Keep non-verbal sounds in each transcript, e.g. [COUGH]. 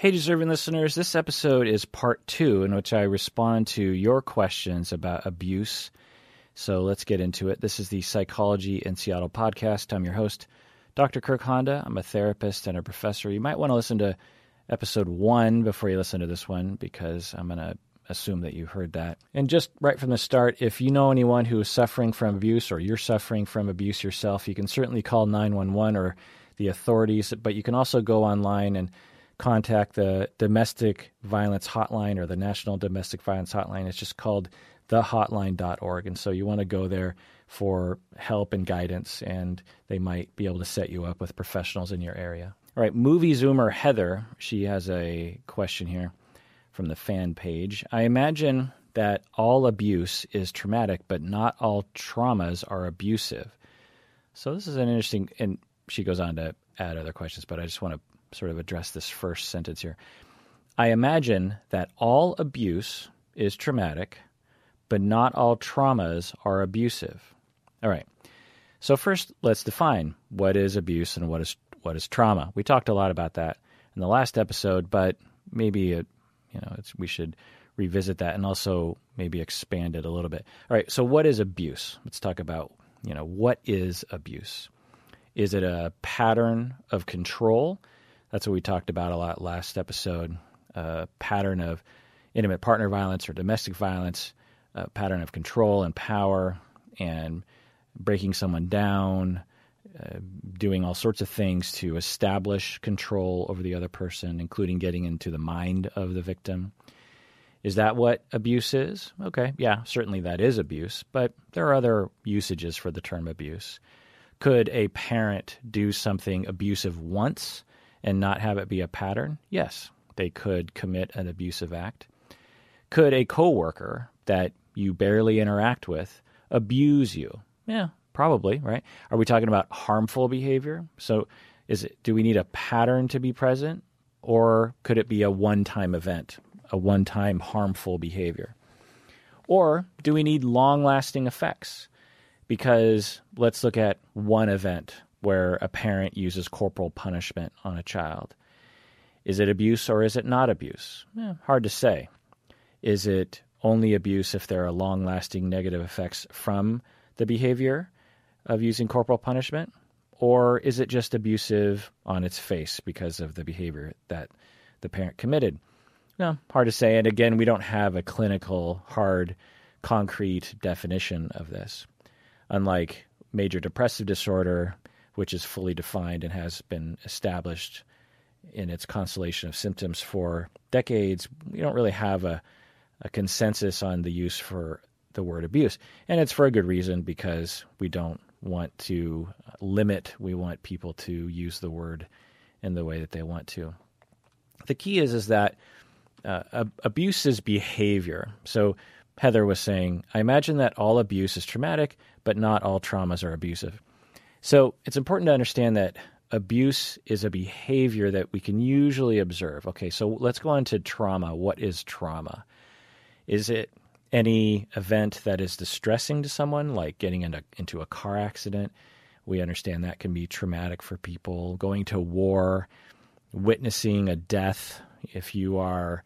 Hey, deserving listeners, this episode is part two in which I respond to your questions about abuse. So let's get into it. This is the Psychology in Seattle podcast. I'm your host, Dr. Kirk Honda. I'm a therapist and a professor. You might want to listen to episode one before you listen to this one because I'm going to assume that you heard that. And just right from the start, if you know anyone who is suffering from abuse or you're suffering from abuse yourself, you can certainly call 911 or the authorities, but you can also go online and contact the domestic violence hotline or the National Domestic Violence Hotline. It's just called thehotline.org. And so you want to go there for help and guidance, and they might be able to set you up with professionals in your area. All right, movie zoomer Heather, she has a question here from the fan page. I imagine that all abuse is traumatic, but not all traumas are abusive. So this is an interesting, and she goes on to add other questions, but I just want to sort of address this first sentence here. I imagine that all abuse is traumatic, but not all traumas are abusive. All right. So first, let's define what is abuse and what is what is trauma. We talked a lot about that in the last episode, but maybe it, you know we should revisit that and also maybe expand it a little bit. All right. So what is abuse? Let's talk about you know what is abuse. Is it a pattern of control? That's what we talked about a lot last episode. A pattern of intimate partner violence or domestic violence, a pattern of control and power, and breaking someone down, uh, doing all sorts of things to establish control over the other person, including getting into the mind of the victim. Is that what abuse is? Okay, yeah, certainly that is abuse, but there are other usages for the term abuse. Could a parent do something abusive once and not have it be a pattern? Yes, they could commit an abusive act. Could a coworker that you barely interact with abuse you? Yeah, probably, right? Are we talking about harmful behavior? So is it do we need a pattern to be present or could it be a one-time event, a one-time harmful behavior? Or do we need long-lasting effects? Because let's look at one event where a parent uses corporal punishment on a child. Is it abuse or is it not abuse? Eh, hard to say. Is it only abuse if there are long lasting negative effects from the behavior of using corporal punishment? Or is it just abusive on its face because of the behavior that the parent committed? No, hard to say. And again, we don't have a clinical, hard, concrete definition of this. Unlike major depressive disorder, which is fully defined and has been established in its constellation of symptoms for decades, we don't really have a, a consensus on the use for the word abuse. And it's for a good reason because we don't want to limit, we want people to use the word in the way that they want to. The key is is that uh, abuse is behavior. So Heather was saying, I imagine that all abuse is traumatic, but not all traumas are abusive. So it's important to understand that abuse is a behavior that we can usually observe. Okay, so let's go on to trauma. What is trauma? Is it any event that is distressing to someone, like getting into, into a car accident? We understand that can be traumatic for people. Going to war, witnessing a death, if you are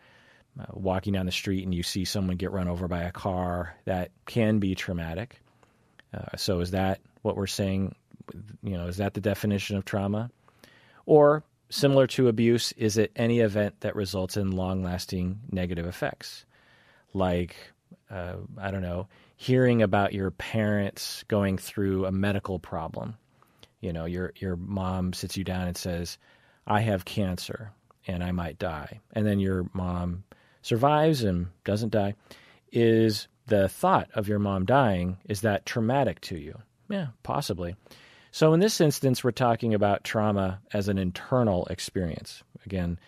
uh, walking down the street and you see someone get run over by a car, that can be traumatic. Uh, so, is that what we're saying you know, is that the definition of trauma? Or similar to abuse, is it any event that results in long-lasting negative effects, like uh, I don't know, hearing about your parents going through a medical problem. You know, your your mom sits you down and says, "I have cancer and I might die," and then your mom survives and doesn't die. Is the thought of your mom dying is that traumatic to you? Yeah, possibly. So in this instance, we're talking about trauma as an internal experience. Again,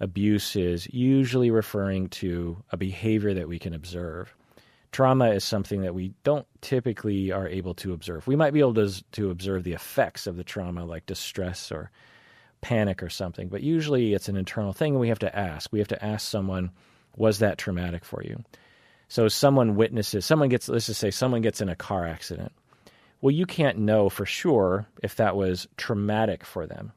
abuse is usually referring to a behavior that we can observe. Trauma is something that we don't typically are able to observe. We might be able to, to observe the effects of the trauma, like distress or panic or something, but usually it's an internal thing, and we have to ask. We have to ask someone, was that traumatic for you? So someone witnesses, someone gets, let's just say someone gets in a car accident well, you can't know for sure if that was traumatic for them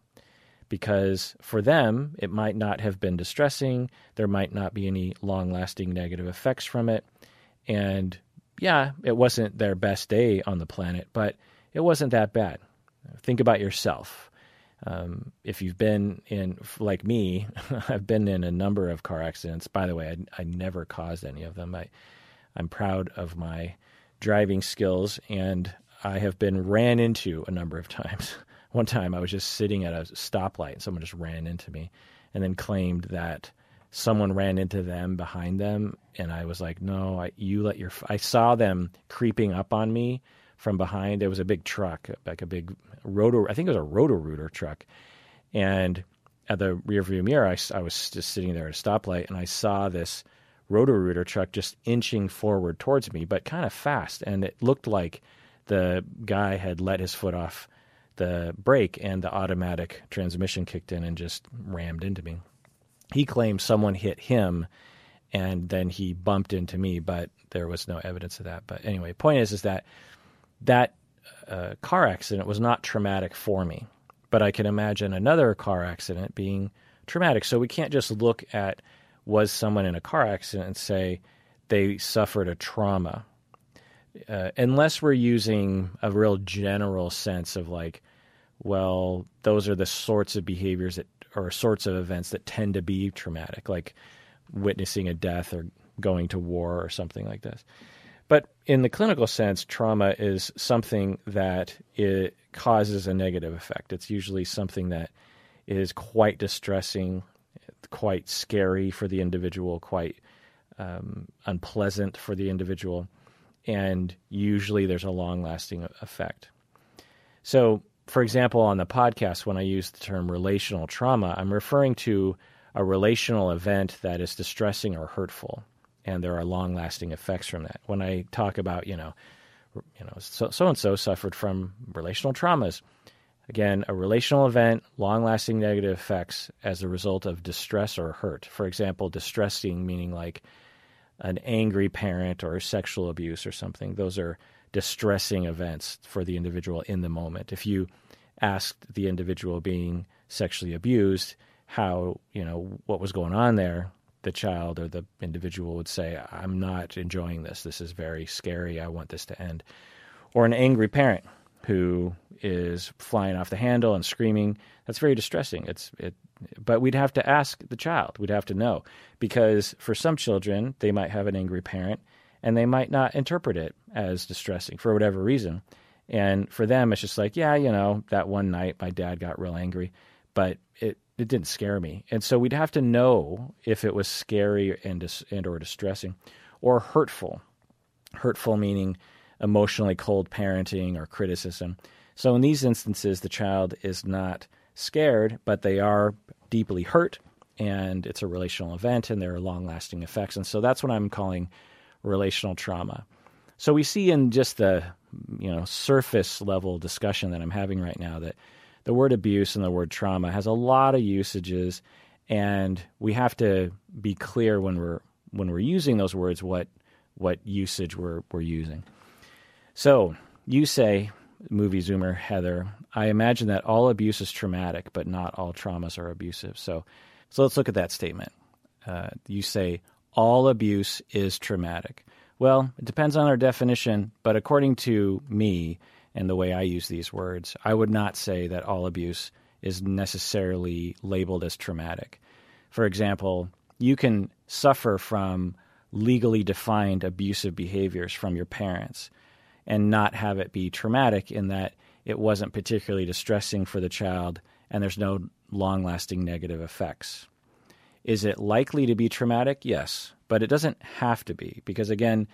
because for them, it might not have been distressing. There might not be any long lasting negative effects from it. And yeah, it wasn't their best day on the planet, but it wasn't that bad. Think about yourself. Um, if you've been in, like me, [LAUGHS] I've been in a number of car accidents. By the way, I, I never caused any of them. I, I'm proud of my driving skills, and I have been ran into a number of times. [LAUGHS] One time I was just sitting at a stoplight and someone just ran into me and then claimed that someone ran into them behind them and I was like, "No, I, you let your I saw them creeping up on me from behind. There was a big truck, like a big rotor I think it was a roto-rooter truck. And at the rearview mirror, I, I was just sitting there at a stoplight and I saw this roto-rooter truck just inching forward towards me, but kind of fast and it looked like the guy had let his foot off the brake and the automatic transmission kicked in and just rammed into me. He claimed someone hit him and then he bumped into me, but there was no evidence of that. But anyway, point is is that that uh, car accident was not traumatic for me, but I can imagine another car accident being traumatic. So we can't just look at was someone in a car accident and say they suffered a trauma uh, unless we're using a real general sense of like, well, those are the sorts of behaviors that or sorts of events that tend to be traumatic, like witnessing a death or going to war or something like this. But in the clinical sense, trauma is something that it causes a negative effect. It's usually something that is quite distressing, quite scary for the individual, quite um, unpleasant for the individual and usually there's a long lasting effect. So, for example, on the podcast, when I use the term relational trauma, I'm referring to a relational event that is distressing or hurtful, and there are long lasting effects from that. When I talk about, you know, you know, so and so suffered from relational traumas. Again, a relational event, long lasting negative effects as a result of distress or hurt. For example, distressing meaning like an angry parent or sexual abuse or something. Those are distressing events for the individual in the moment. If you asked the individual being sexually abused how, you know, what was going on there, the child or the individual would say, I'm not enjoying this. This is very scary. I want this to end. Or an angry parent who is flying off the handle and screaming. That's very distressing. It's it but we'd have to ask the child. We'd have to know because for some children, they might have an angry parent and they might not interpret it as distressing for whatever reason. And for them, it's just like, yeah, you know, that one night my dad got real angry, but it, it didn't scare me. And so we'd have to know if it was scary and, dis- and or distressing or hurtful. Hurtful meaning emotionally cold parenting or criticism. So in these instances, the child is not scared, but they are deeply hurt, and it's a relational event, and there are long lasting effects. And so that's what I'm calling relational trauma. So we see in just the you know surface level discussion that I'm having right now that the word abuse and the word trauma has a lot of usages, and we have to be clear when we're when we're using those words what what usage we're we're using. So you say movie zoomer Heather, I imagine that all abuse is traumatic, but not all traumas are abusive. So, so let's look at that statement. Uh, you say all abuse is traumatic. Well, it depends on our definition, but according to me and the way I use these words, I would not say that all abuse is necessarily labeled as traumatic. For example, you can suffer from legally defined abusive behaviors from your parents and not have it be traumatic in that it wasn't particularly distressing for the child and there's no long lasting negative effects. Is it likely to be traumatic? Yes, but it doesn't have to be because, again,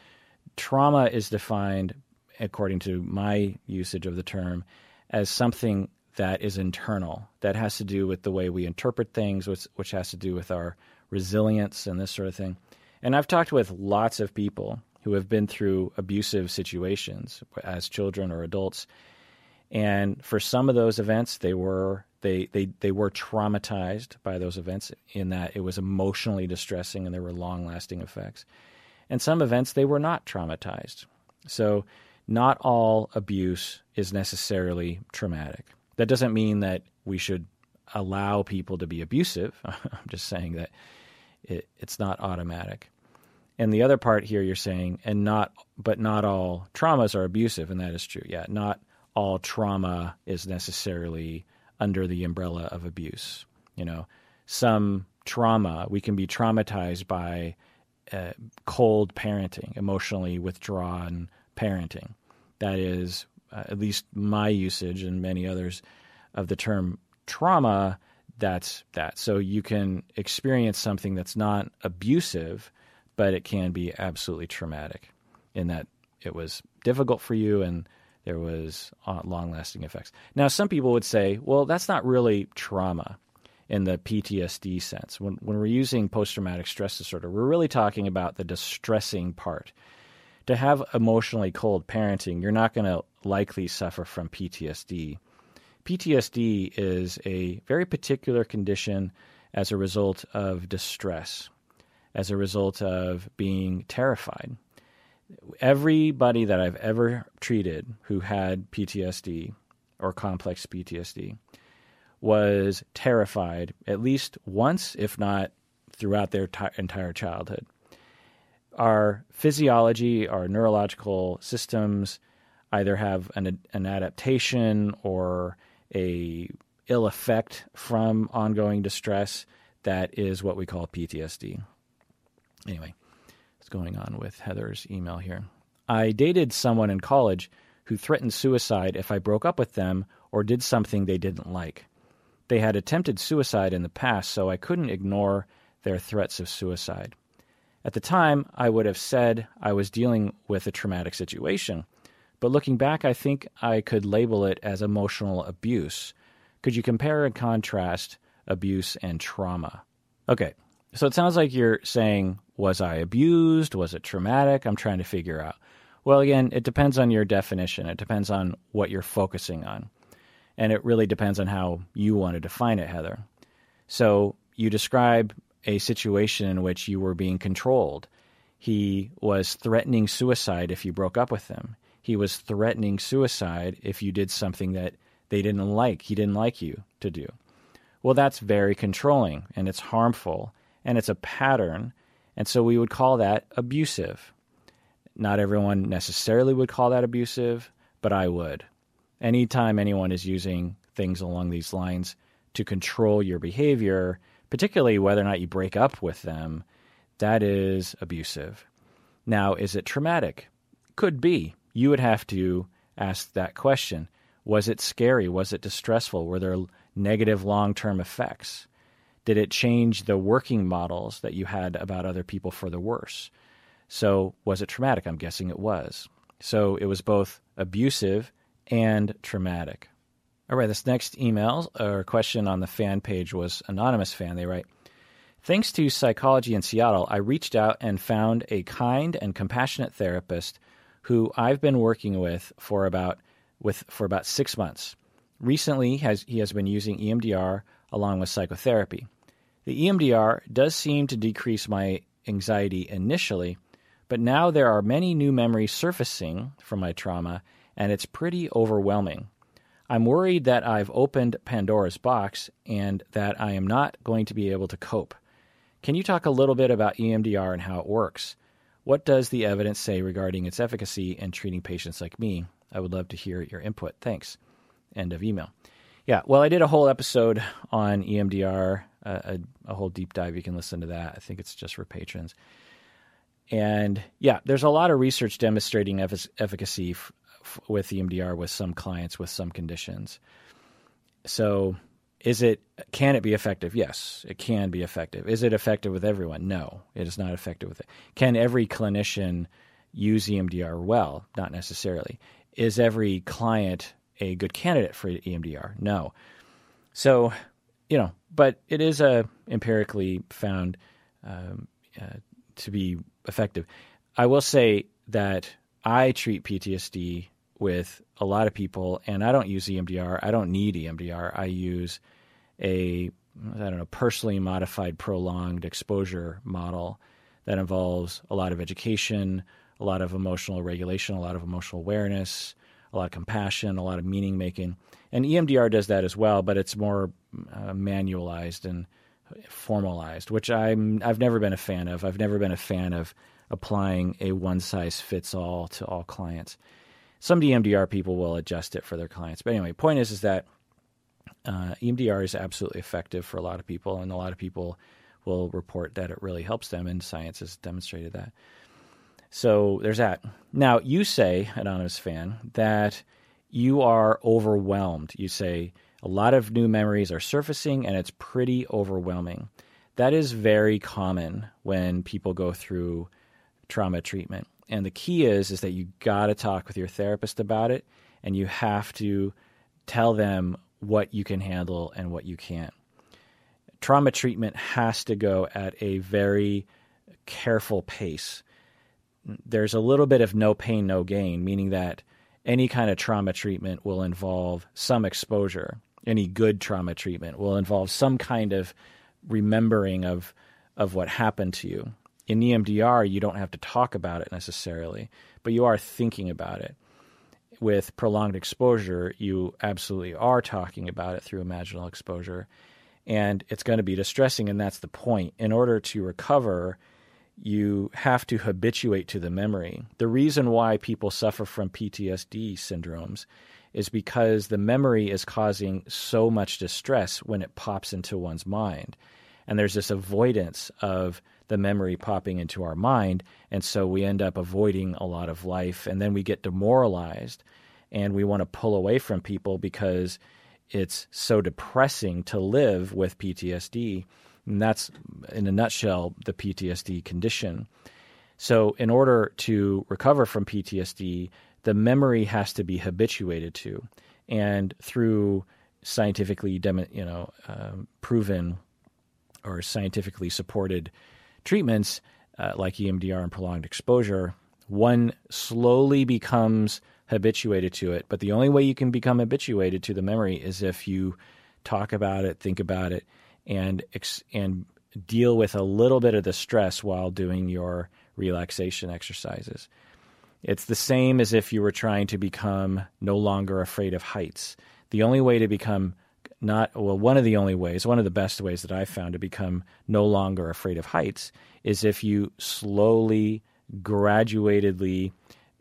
trauma is defined, according to my usage of the term, as something that is internal, that has to do with the way we interpret things, which, which has to do with our resilience and this sort of thing. And I've talked with lots of people who have been through abusive situations as children or adults. And for some of those events, they were they, they, they were traumatized by those events in that it was emotionally distressing and there were long lasting effects. And some events they were not traumatized. So not all abuse is necessarily traumatic. That doesn't mean that we should allow people to be abusive. [LAUGHS] I'm just saying that it, it's not automatic. And the other part here, you're saying, and not, but not all traumas are abusive, and that is true. Yeah, not all trauma is necessarily under the umbrella of abuse. You know, some trauma, we can be traumatized by uh, cold parenting, emotionally withdrawn parenting. That is, uh, at least my usage and many others of the term trauma. That's that. So you can experience something that's not abusive, but it can be absolutely traumatic in that it was difficult for you and there was uh, long-lasting effects. Now, some people would say, well, that's not really trauma in the PTSD sense. When, when we're using post-traumatic stress disorder, we're really talking about the distressing part. To have emotionally cold parenting, you're not going to likely suffer from PTSD. PTSD is a very particular condition as a result of distress as a result of being terrified. Everybody that I've ever treated who had PTSD or complex PTSD was terrified at least once, if not throughout their t- entire childhood. Our physiology, our neurological systems either have an, an adaptation or a ill effect from ongoing distress that is what we call PTSD. Anyway, going on with Heather's email here? I dated someone in college who threatened suicide if I broke up with them or did something they didn't like. They had attempted suicide in the past, so I couldn't ignore their threats of suicide. At the time, I would have said I was dealing with a traumatic situation, but looking back, I think I could label it as emotional abuse. Could you compare and contrast abuse and trauma? Okay, so it sounds like you're saying, was I abused? Was it traumatic? I'm trying to figure out. Well, again, it depends on your definition. It depends on what you're focusing on. And it really depends on how you want to define it, Heather. So you describe a situation in which you were being controlled. He was threatening suicide if you broke up with him. He was threatening suicide if you did something that they didn't like, he didn't like you to do. Well, that's very controlling and it's harmful and it's a pattern. And so we would call that abusive. Not everyone necessarily would call that abusive, but I would. Anytime anyone is using things along these lines to control your behavior, particularly whether or not you break up with them, that is abusive. Now, is it traumatic? Could be. You would have to ask that question. Was it scary? Was it distressful? Were there negative long term effects? Did it change the working models that you had about other people for the worse? So, was it traumatic? I'm guessing it was. So, it was both abusive and traumatic. All right, this next email or question on the fan page was Anonymous Fan. They write, Thanks to Psychology in Seattle, I reached out and found a kind and compassionate therapist who I've been working with for about with for about six months. Recently, has, he has been using EMDR along with psychotherapy. The EMDR does seem to decrease my anxiety initially, but now there are many new memories surfacing from my trauma, and it's pretty overwhelming. I'm worried that I've opened Pandora's box and that I am not going to be able to cope. Can you talk a little bit about EMDR and how it works? What does the evidence say regarding its efficacy in treating patients like me? I would love to hear your input. Thanks. End of email. Yeah, well, I did a whole episode on EMDR a, a, whole deep dive. You can listen to that. I think it's just for patrons. And yeah, there's a lot of research demonstrating efficacy f- f- with EMDR with some clients with some conditions. So, is it can it be effective? Yes, it can be effective. Is it effective with everyone? No, it is not effective with it. Can every clinician use EMDR well? Not necessarily. Is every client a good candidate for EMDR? No. So you know, but it is uh, empirically found um, uh, to be effective. I will say that I treat PTSD with a lot of people, and I don't use EMDR. I don't need EMDR. I use a I don't know personally modified prolonged exposure model that involves a lot of education, a lot of emotional regulation, a lot of emotional awareness, a lot of compassion, a lot of meaning making. And EMDR does that as well, but it's more uh, manualized and formalized, which I'm I've never been a fan of. I've never been a fan of applying a one size fits all to all clients. Some EMDR people will adjust it for their clients, but anyway, point is is that uh, EMDR is absolutely effective for a lot of people, and a lot of people will report that it really helps them, and science has demonstrated that. So there's that. Now you say, anonymous fan, that you are overwhelmed. You say a lot of new memories are surfacing, and it's pretty overwhelming. That is very common when people go through trauma treatment. And the key is is that you got to talk with your therapist about it and you have to tell them what you can handle and what you can't. Trauma treatment has to go at a very careful pace. There's a little bit of no pain, no gain, meaning that any kind of trauma treatment will involve some exposure. Any good trauma treatment will involve some kind of remembering of of what happened to you in EMDR, you don't have to talk about it necessarily, but you are thinking about it. With prolonged exposure, you absolutely are talking about it through imaginal exposure, and it's going to be distressing, and that's the point. In order to recover, you have to habituate to the memory. The reason why people suffer from PTSD syndromes is because the memory is causing so much distress when it pops into one's mind. And there's this avoidance of the memory popping into our mind. And so we end up avoiding a lot of life. And then we get demoralized and we want to pull away from people because it's so depressing to live with PTSD. And that's, in a nutshell, the PTSD condition. So, in order to recover from PTSD, the memory has to be habituated to. And through scientifically, you know, uh, proven or scientifically supported treatments uh, like EMDR and prolonged exposure, one slowly becomes habituated to it. But the only way you can become habituated to the memory is if you talk about it, think about it, and and deal with a little bit of the stress while doing your relaxation exercises. It's the same as if you were trying to become no longer afraid of heights. The only way to become not well one of the only ways one of the best ways that i've found to become no longer afraid of heights is if you slowly graduatedly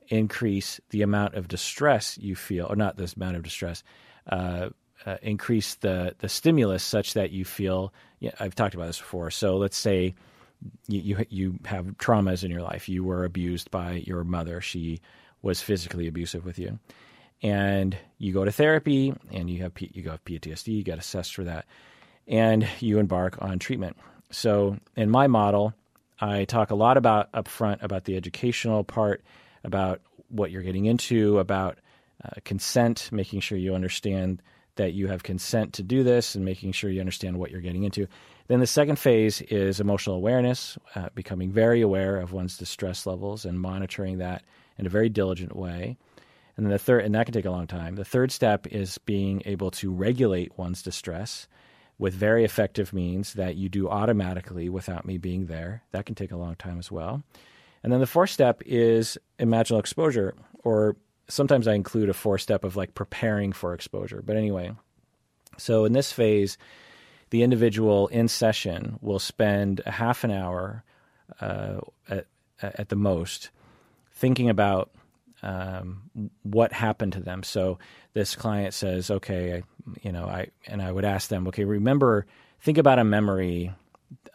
increase the amount of distress you feel or not this amount of distress uh, uh, increase the the stimulus such that you feel i've talked about this before. So let's say you, you you have traumas in your life. You were abused by your mother. She was physically abusive with you. And you go to therapy and you have P- you go have PTSD, you get assessed for that, and you embark on treatment. So in my model, I talk a lot about upfront about the educational part, about what you're getting into, about uh, consent, making sure you understand that you have consent to do this, and making sure you understand what you're getting into. Then the second phase is emotional awareness, uh, becoming very aware of one's distress levels and monitoring that in a very diligent way. And then the third, and that can take a long time. The third step is being able to regulate one's distress with very effective means that you do automatically without me being there. That can take a long time as well. And then the fourth step is imaginal exposure, or sometimes I include a four step of like preparing for exposure. But anyway, so in this phase, the individual in session will spend a half an hour uh, at, at the most thinking about um, what happened to them. So this client says, okay, you know, I and I would ask them, okay, remember, think about a memory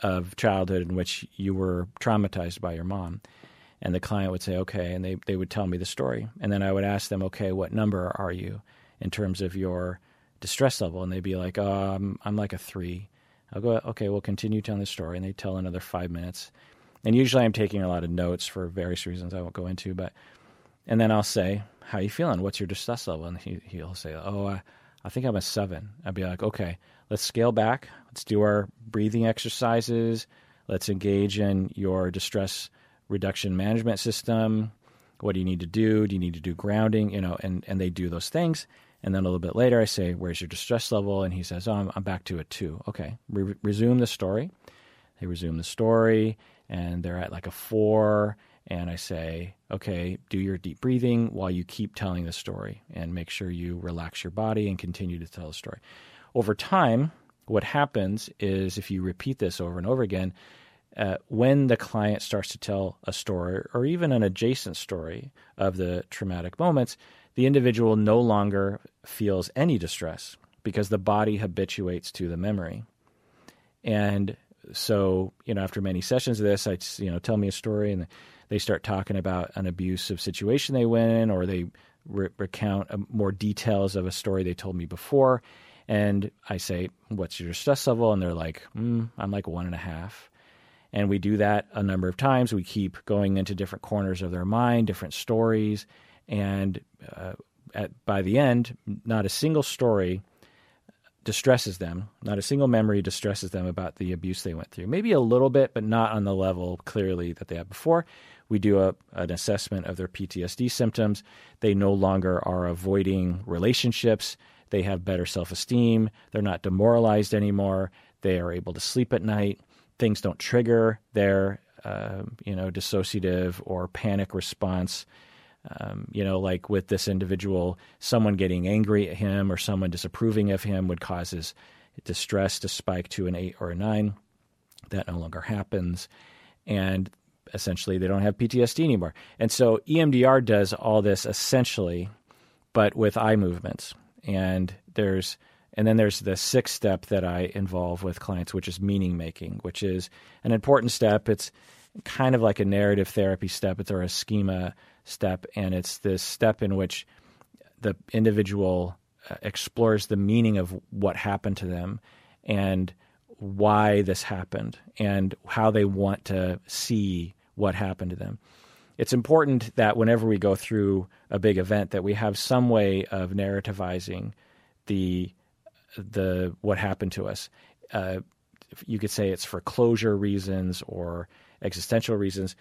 of childhood in which you were traumatized by your mom. And the client would say, okay, and they, they would tell me the story. And then I would ask them, okay, what number are you in terms of your distress level? And they'd be like, oh, I'm, I'm like a three. I'll go, okay, we'll continue telling the story. And they tell another five minutes. And usually I'm taking a lot of notes for various reasons I won't go into, but and then I'll say, "How are you feeling? What's your distress level?" And he he'll say, "Oh, I, I think I'm a seven. I'd be like, "Okay, let's scale back. Let's do our breathing exercises. Let's engage in your distress reduction management system. What do you need to do? Do you need to do grounding? You know?" And and they do those things. And then a little bit later, I say, "Where's your distress level?" And he says, "Oh, I'm, I'm back to a two. Okay, Re- resume the story." They resume the story, and they're at like a four and I say, okay, do your deep breathing while you keep telling the story and make sure you relax your body and continue to tell the story. Over time, what happens is if you repeat this over and over again, uh, when the client starts to tell a story or even an adjacent story of the traumatic moments, the individual no longer feels any distress because the body habituates to the memory. And so, you know, after many sessions of this, I, you know, tell me a story and they start talking about an abusive situation they went in or they re- recount uh, more details of a story they told me before. And I say, What's your stress level? And they're like, mm, I'm like one and a half. And we do that a number of times. We keep going into different corners of their mind, different stories. And uh, at, by the end, not a single story distresses them. Not a single memory distresses them about the abuse they went through. Maybe a little bit, but not on the level clearly that they had before. We do a, an assessment of their PTSD symptoms. They no longer are avoiding relationships. They have better self esteem. They're not demoralized anymore. They are able to sleep at night. Things don't trigger their uh, you know dissociative or panic response. Um, you know, like with this individual, someone getting angry at him or someone disapproving of him would cause his distress to spike to an eight or a nine. That no longer happens. And essentially, they don't have PTSD anymore. And so EMDR does all this essentially, but with eye movements. And there's and then there's the sixth step that I involve with clients, which is meaning making, which is an important step. It's kind of like a narrative therapy step, it's or a schema step, and it's this step in which the individual uh, explores the meaning of what happened to them and why this happened and how they want to see what happened to them. It's important that whenever we go through a big event that we have some way of narrativizing the the what happened to us. Uh, you could say it's for closure reasons or existential reasons.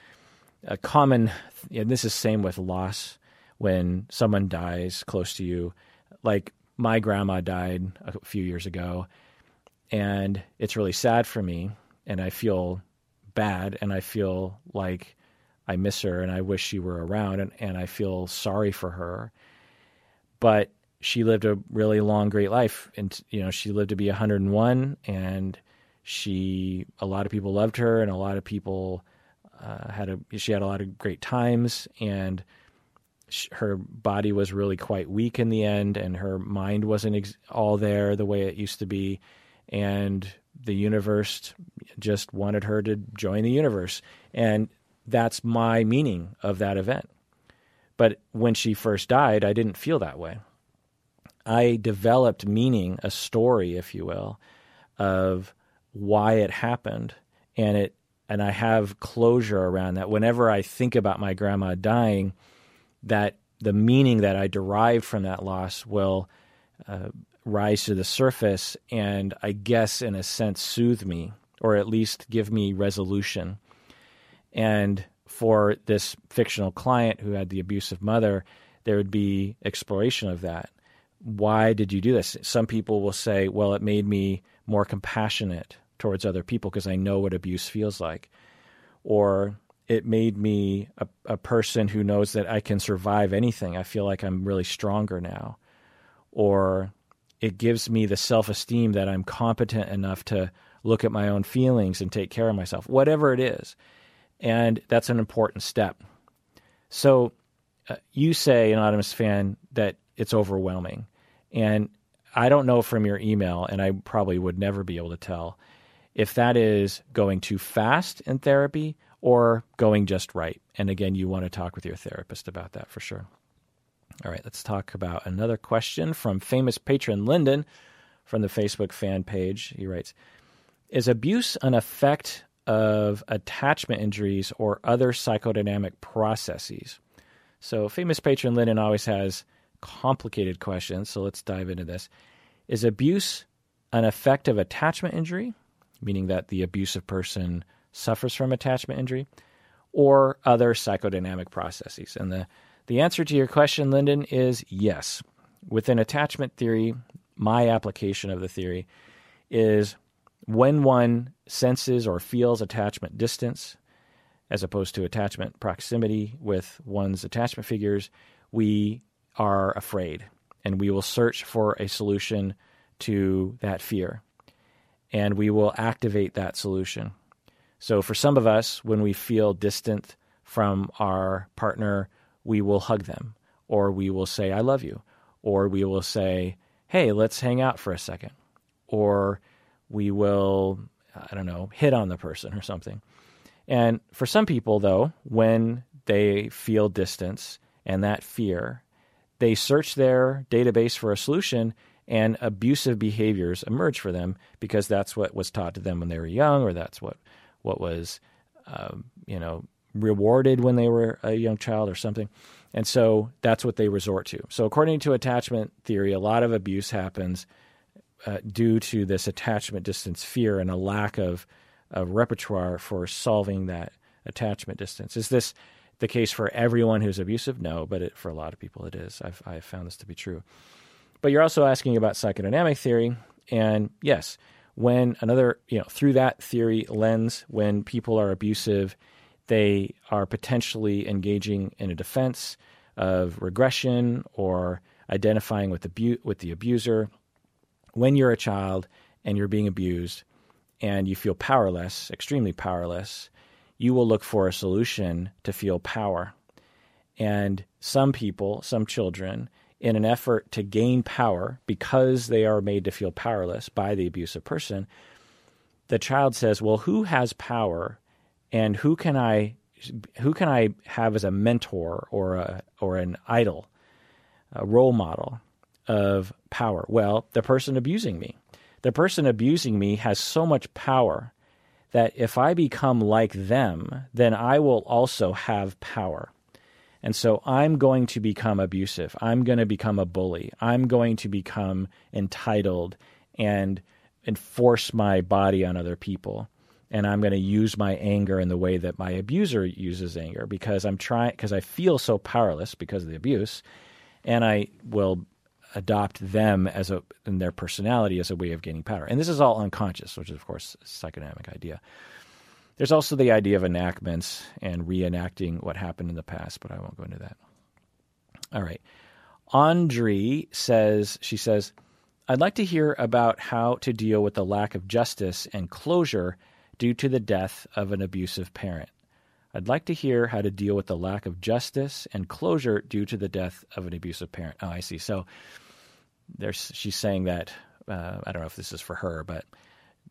A common, and this is same with loss. When someone dies close to you, like my grandma died a few years ago, and it's really sad for me, and I feel bad, and I feel like I miss her, and I wish she were around, and, and I feel sorry for her. But she lived a really long, great life, and you know she lived to be 101, and she a lot of people loved her, and a lot of people uh, had a she had a lot of great times, and her body was really quite weak in the end, and her mind wasn't ex- all there the way it used to be, and the universe just wanted her to join the universe, and that's my meaning of that event. But when she first died, I didn't feel that way. I developed meaning, a story, if you will, of why it happened, and it and I have closure around that. Whenever I think about my grandma dying, that the meaning that I derived from that loss will uh, rise to the surface, and I guess in a sense soothe me, or at least give me resolution. And for this fictional client who had the abusive mother, there would be exploration of that why did you do this? Some people will say, well, it made me more compassionate towards other people because I know what abuse feels like. Or it made me a, a, person who knows that I can survive anything. I feel like I'm really stronger now. Or it gives me the self esteem that I'm competent enough to look at my own feelings and take care of myself, whatever it is. And that's an important step. So uh, you say, Anonymous fan, that it's overwhelming. And I don't know from your email, and I probably would never be able to tell if that is going too fast in therapy or going just right. And again, you want to talk with your therapist about that for sure. All right, let's talk about another question from famous patron Lyndon from the Facebook fan page. He writes Is abuse an effect of attachment injuries or other psychodynamic processes? So, famous patron Lyndon always has complicated question, so let's dive into this. Is abuse an effect of attachment injury, meaning that the abusive person suffers from attachment injury, or other psychodynamic processes? And the, the answer to your question, Lyndon, is yes. Within attachment theory, my application of the theory is when one senses or feels attachment distance, as opposed to attachment proximity with one's attachment figures, we are afraid and we will search for a solution to that fear and we will activate that solution. So, for some of us, when we feel distant from our partner, we will hug them, or we will say, I love you, or we will say, Hey, let's hang out for a second, or we will, I don't know, hit on the person or something. And for some people, though, when they feel distance and that fear, they search their database for a solution and abusive behaviors emerge for them because that's what was taught to them when they were young or that's what what was um, you know rewarded when they were a young child or something. And so that's what they resort to. So according to attachment theory a lot of abuse happens uh, due to this attachment distance fear and a lack of, of repertoire for solving that attachment distance. Is this the case for everyone who's abusive no but it, for a lot of people it is I've, I've found this to be true but you're also asking about psychodynamic theory. And yes, when another, you know, through that theory lens, when people are abusive, they are potentially engaging in a defense of regression or identifying with the, with the abuser. When you're a child and you're being abused and you feel powerless, extremely powerless, you will look for a solution to feel power. And some people, some children, in an effort to gain power because they are made to feel powerless by the abusive person, the child says, "Well, who has power, and who can I, who can I have as a mentor or a or an idol, a role model of power?" Well, the person abusing me. The person abusing me has so much power that if I become like them, then I will also have power. And so I'm going to become abusive. I'm going to become a bully. I'm going to become entitled and enforce my body on other people. And I'm going to use my anger in the way that my abuser uses anger because I'm trying because I feel so powerless because of the abuse, and I will adopt them as a in their personality as a way of gaining power. And this is all unconscious, which is of course a psychodynamic idea. There's also the idea of enactments and reenacting what happened in the past, but I won't go into that. All right. Andre says, she says, I'd like to hear about how to deal with the lack of justice and closure due to the death of an abusive parent. I'd like to hear how to deal with the lack of justice and closure due to the death of an abusive parent. Oh, I see. So there's, she's saying that, uh, I don't know if this is for her, but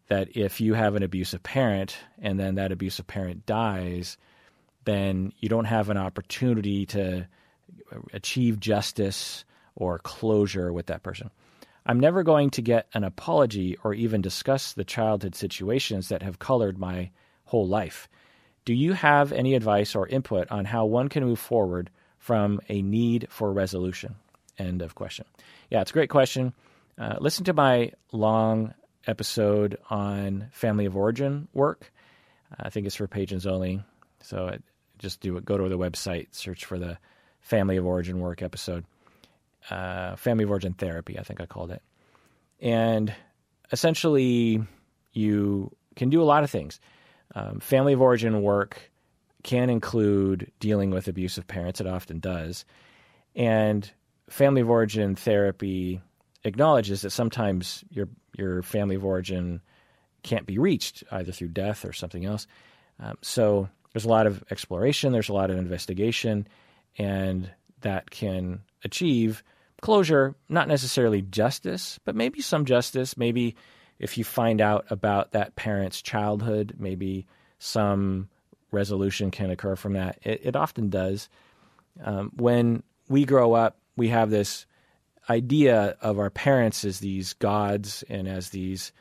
that if you have an abusive parent and then that abusive parent dies, then you don't have an opportunity to achieve justice or closure with that person. I'm never going to get an apology or even discuss the childhood situations that have colored my whole life. Do you have any advice or input on how one can move forward from a need for resolution? End of question. Yeah, it's a great question. Uh, listen to my long episode on family of origin work. I think it's for patrons only. So just do it. Go to the website, search for the family of origin work episode. Uh, family of origin therapy, I think I called it. And essentially, you can do a lot of things. Um, family of origin work can include dealing with abusive parents. It often does. And family of origin therapy acknowledges that sometimes your your family of origin can't be reached either through death or something else. Um, so there's a lot of exploration, there's a lot of investigation, and that can achieve closure, not necessarily justice, but maybe some justice. Maybe if you find out about that parent's childhood, maybe some resolution can occur from that. It, it often does. Um, when we grow up, we have this idea of our parents as these gods and as these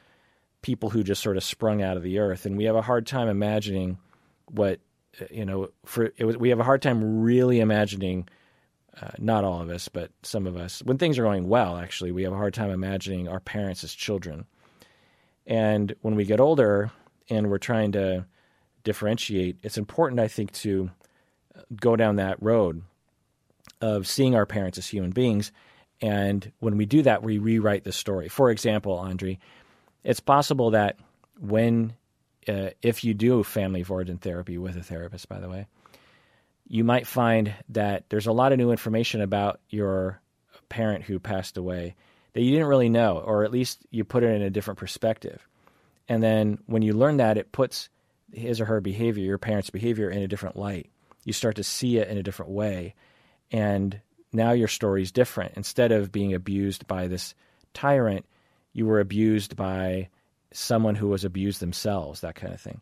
people who just sort of sprung out of the earth, and we have a hard time imagining what you know. For was, we have a hard time really imagining. Uh, not all of us, but some of us, when things are going well, actually, we have a hard time imagining our parents as children. And when we get older and we're trying to differentiate, it's important, I think, to go down that road of seeing our parents as human beings and when we do that, we rewrite the story. For example, Andre, it's possible that when uh, if you do family of origin therapy with a therapist, by the way, you might find that there's a lot of new information about your parent who passed away that you didn't really know, or at least you put it in a different perspective. And then when you learn that, it puts his or her behavior, your parent's behavior, in a different light. You start to see it in a different way. And now your story is different. Instead of being abused by this tyrant, you were abused by someone who was abused themselves, that kind of thing.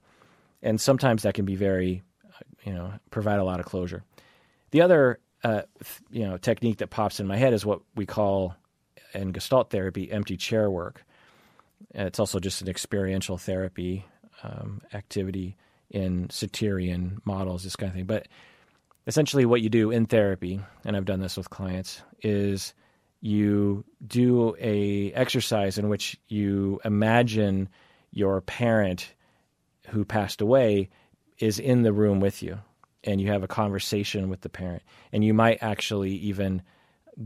And sometimes that can be very, you know, provide a lot of closure. The other, uh, you know, technique that pops in my head is what we call in Gestalt therapy empty chair work. It's also just an experiential therapy um, activity in Satirian models, this kind of thing. But essentially, what you do in therapy, and I've done this with clients, is you do a exercise in which you imagine your parent who passed away is in the room with you and you have a conversation with the parent and you might actually even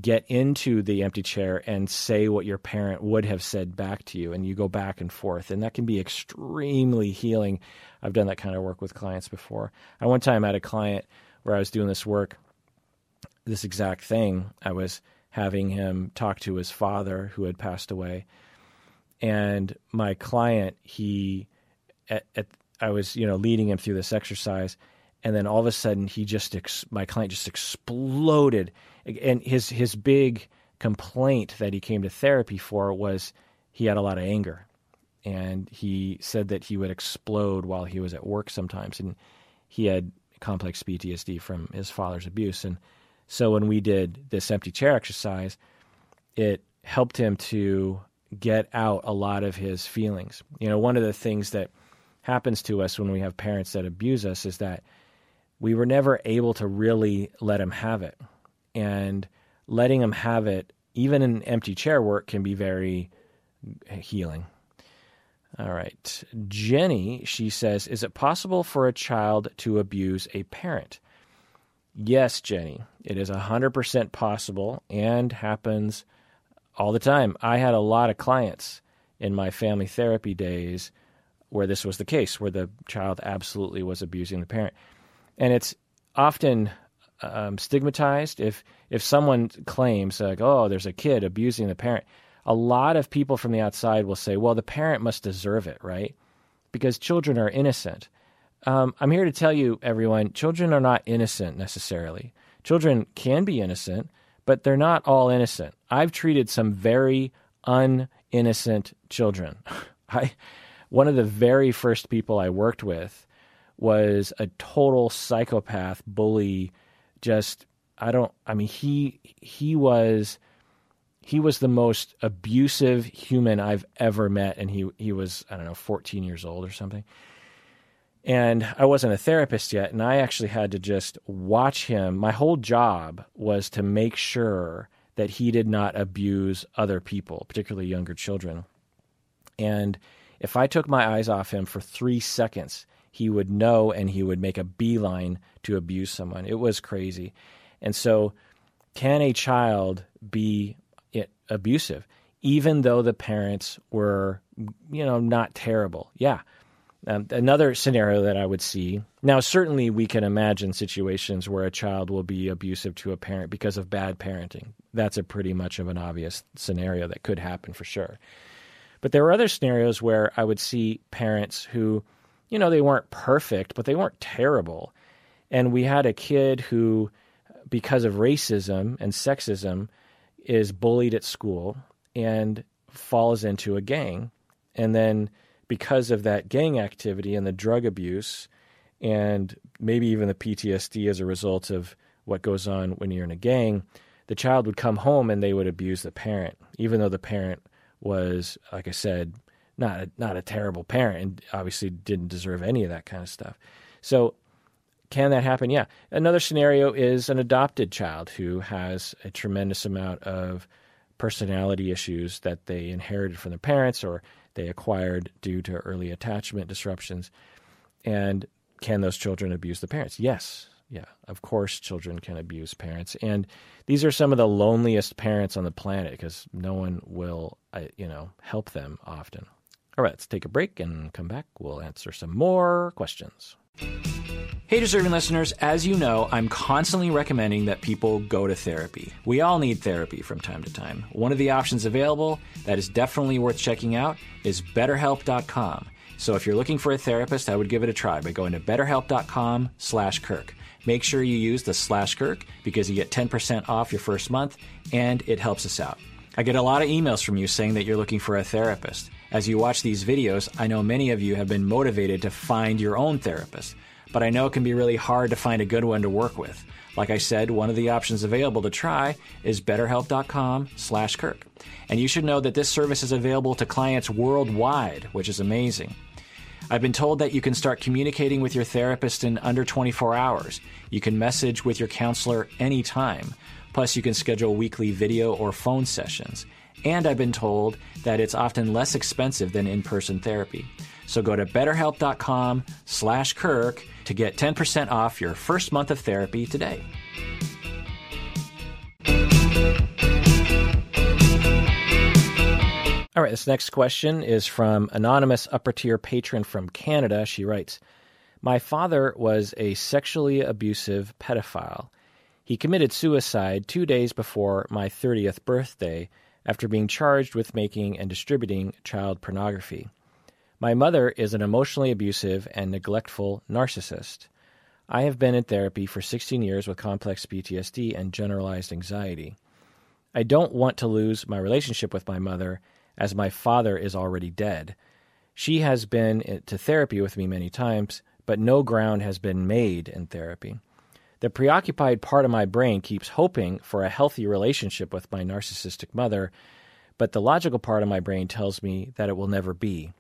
get into the empty chair and say what your parent would have said back to you and you go back and forth and that can be extremely healing. I've done that kind of work with clients before. I one time I had a client where i was doing this work this exact thing. I was having him talk to his father who had passed away and my client he at, at i was you know leading him through this exercise and then all of a sudden he just ex- my client just exploded and his his big complaint that he came to therapy for was he had a lot of anger. And he said that he would explode while he was at work sometimes. And he had complex PTSD from his father's abuse. And so when we did this empty chair exercise it helped him to get out a lot of his feelings. You know one of the things that happens to us when we have parents that abuse us is that we were never able to really let him have it. And letting them have it, even in empty chair work, can be very healing. All right. Jenny, she says, Is it possible for a child to abuse a parent? Yes, Jenny. It is 100% possible and happens all the time. I had a lot of clients in my family therapy days where this was the case, where the child absolutely was abusing the parent and it's often um, stigmatized. If if someone claims like, "Oh, there's a kid abusing the parent," a lot of people from the outside will say, "Well, the parent must deserve it, right?" Because children are innocent. Um, I'm here to tell you, everyone, children are not innocent necessarily. Children can be innocent, but they're not all innocent. I've treated some very uninnocent children. [LAUGHS] I, one of the very first people I worked with was a total psychopath, bully, just I don't I mean he he was he was the most abusive human I've ever met and he he was I don't know 14 years old or something. And I wasn't a therapist yet and I actually had to just watch him. My whole job was to make sure that he did not abuse other people, particularly younger children. And if I took my eyes off him for 3 seconds, he would know and he would make a beeline to abuse someone. It was crazy. And so, can a child be abusive, even though the parents were, you know, not terrible? Yeah. Um, another scenario that I would see now, certainly we can imagine situations where a child will be abusive to a parent because of bad parenting. That's a pretty much of an obvious scenario that could happen for sure. But there are other scenarios where I would see parents who you know, they weren't perfect, but they weren't terrible. And we had a kid who, because of racism and sexism, is bullied at school and falls into a gang. And then, because of that gang activity and the drug abuse, and maybe even the PTSD as a result of what goes on when you're in a gang, the child would come home and they would abuse the parent, even though the parent was, like I said, not a, not a terrible parent and obviously didn't deserve any of that kind of stuff. So can that happen? Yeah. Another scenario is an adopted child who has a tremendous amount of personality issues that they inherited from their parents or they acquired due to early attachment disruptions. And can those children abuse the parents? Yes. Yeah. Of course, children can abuse parents. And these are some of the loneliest parents on the planet because no one will, uh, you know, help them often. All right, let's take a break and come back. We'll answer some more questions. Hey, deserving listeners, as you know, I'm constantly recommending that people go to therapy. We all need therapy from time to time. One of the options available that is definitely worth checking out is betterhelp.com. So if you're looking for a therapist, I would give it a try by going to betterhelp.com slash Kirk. Make sure you use the slash Kirk because you get 10% off your first month and it helps us out. I get a lot of emails from you saying that you're looking for a therapist. As you watch these videos, I know many of you have been motivated to find your own therapist but I know it can be really hard to find a good one to work with. Like I said, one of the options available to try is betterhelp.com/kirk. And you should know that this service is available to clients worldwide, which is amazing. I've been told that you can start communicating with your therapist in under 24 hours. You can message with your counselor anytime. Plus, you can schedule weekly video or phone sessions. And I've been told that it's often less expensive than in-person therapy. So go to betterhelp.com slash Kirk to get 10% off your first month of therapy today. All right, this next question is from anonymous upper tier patron from Canada. She writes, "My father was a sexually abusive pedophile. He committed suicide 2 days before my 30th birthday after being charged with making and distributing child pornography. My mother is an emotionally abusive and neglectful narcissist. I have been in therapy for 16 years with complex PTSD and generalized anxiety. I don't want to lose my relationship with my mother as my father is already dead. She has been to therapy with me many times, but no ground has been made in therapy. The preoccupied part of my brain keeps hoping for a healthy relationship with my narcissistic mother, but the logical part of my brain tells me that it will never be.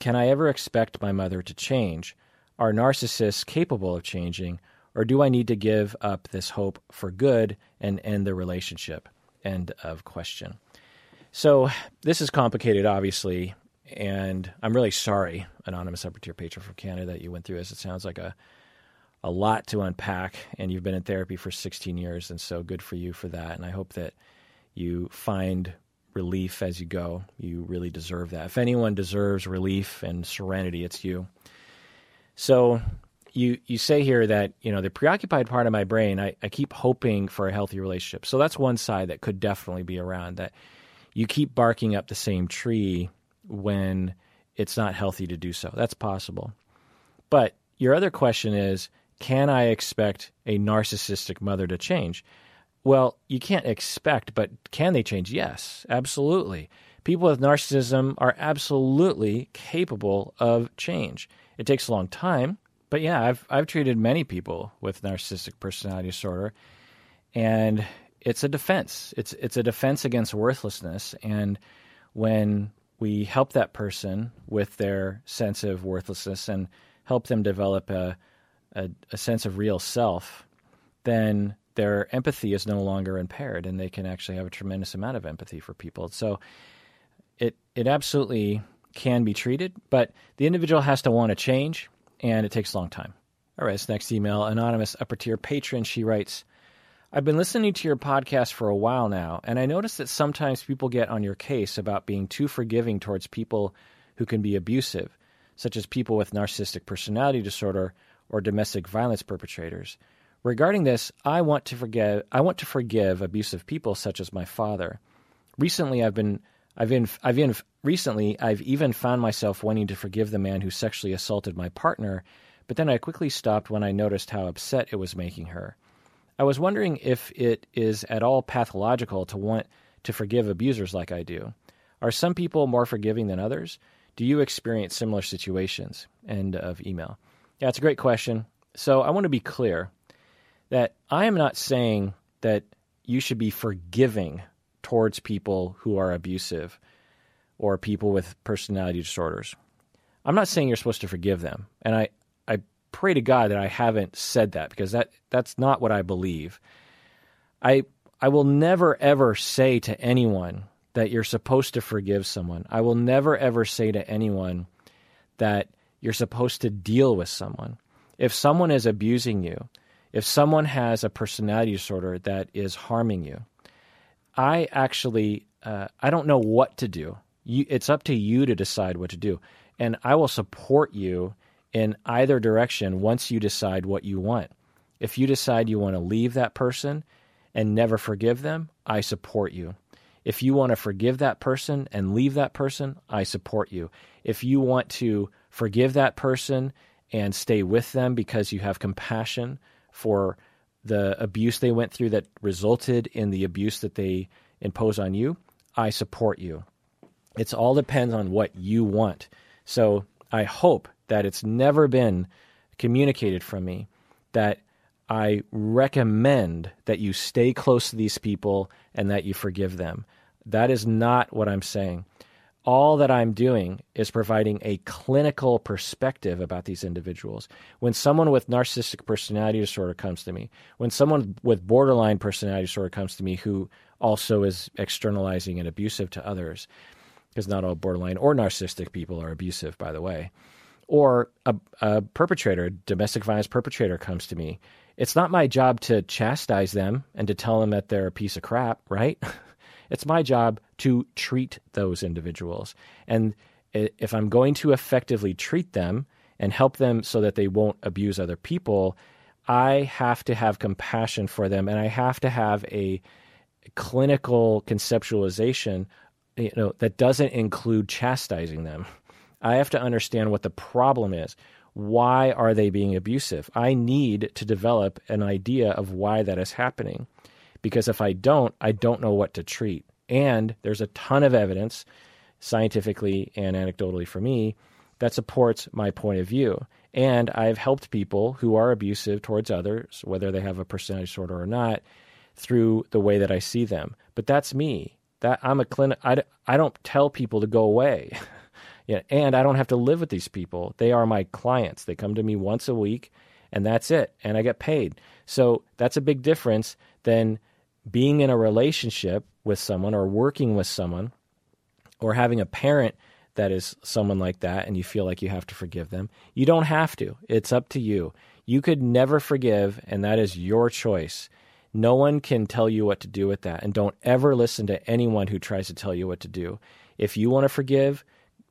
Can I ever expect my mother to change? Are narcissists capable of changing? Or do I need to give up this hope for good and end the relationship? End of question. So, this is complicated, obviously, and I'm really sorry, anonymous upper tier patron from Canada, that you went through this. It sounds like a a lot to unpack, and you've been in therapy for 16 years, and so good for you for that. And I hope that you find relief as you go. You really deserve that. If anyone deserves relief and serenity, it's you. So you you say here that you know the preoccupied part of my brain, I, I keep hoping for a healthy relationship. So that's one side that could definitely be around that you keep barking up the same tree when it's not healthy to do so. That's possible. But your other question is, can I expect a narcissistic mother to change? Well, you can't expect, but can they change? Yes, absolutely. People with narcissism are absolutely capable of change. It takes a long time, but yeah, I've I've treated many people with narcissistic personality disorder, and it's a defense. It's it's a defense against worthlessness. And when we help that person with their sense of worthlessness and help them develop a, a, a sense of real self, then their empathy is no longer impaired and they can actually have a tremendous amount of empathy for people. So it it absolutely can be treated, but the individual has to want to change and it takes a long time. All right, this next email, anonymous upper tier patron, she writes, I've been listening to your podcast for a while now, and I notice that sometimes people get on your case about being too forgiving towards people who can be abusive, such as people with narcissistic personality disorder or domestic violence perpetrators. Regarding this, I want to forgive I want to forgive abusive people such as my father. Recently I've been I've been I've been recently I've even found myself wanting to forgive the man who sexually assaulted my partner, but then I quickly stopped when I noticed how upset it was making her. I was wondering if it is at all pathological to want to forgive abusers like I do. Are some people more forgiving than others? Do you experience similar situations? End of email. Yeah, it's a great question. So I want to be clear that I am not saying that you should be forgiving towards people who are abusive or people with personality disorders. I'm not saying you're supposed to forgive them. And I, I pray to God that I haven't said that because that, that's not what I believe. I, I will never ever say to anyone that you're supposed to forgive someone. I will never ever say to anyone that you're supposed to deal with someone. If someone is abusing you, if someone has a personality disorder that is harming you, I actually uh, I don't know what to do You, it's up to you to decide what to do. And I will support you in either direction once you decide what you want. If you decide you want to leave that person and never forgive them, I support you. If you want to forgive that person and leave that person, I support you. If you want to forgive that person and stay with them because you have compassion for the abuse they went through that resulted in the abuse that they impose on you, I support you. It's all depends on what you want. So I hope that it's never been communicated from me that I recommend that you stay close to these people and that you forgive them. That is not what I'm saying. All that I'm doing is providing a clinical perspective about these individuals. When someone with narcissistic personality disorder comes to me, when someone with borderline personality disorder comes to me who also is externalizing and abusive to others, because not all borderline or narcissistic people are abusive, by the way, or a, a perpetrator, domestic violence perpetrator comes to me, it's not my job to chastise them and to tell them that they're a piece of crap, right? [LAUGHS] It's my job to treat those individuals. And if I'm going to effectively treat them and help them so that they won't abuse other people, I have to have compassion for them and I have to have a clinical conceptualization you know that doesn't include chastising them. I have to understand what the problem is. Why are they being abusive? I need to develop an idea of why that is happening because if I don't, I don't know what to treat. And there's a ton of evidence, scientifically and anecdotally for me, that supports my point of view. And I've helped people who are abusive towards others, whether they have a personality disorder or not, through the way that I see them. But that's me. That I'm a clinic. I, I don't tell people to go away. [LAUGHS] yeah, and I don't have to live with these people. They are my clients. They come to me once a week, and that's it. And I get paid. So that's a big difference than being in a relationship with someone or working with someone or having a parent that is someone like that and you feel like you have to forgive them, you don't have to. It's up to you. You could never forgive, and that is your choice. No one can tell you what to do with that. And don't ever listen to anyone who tries to tell you what to do. If you want to forgive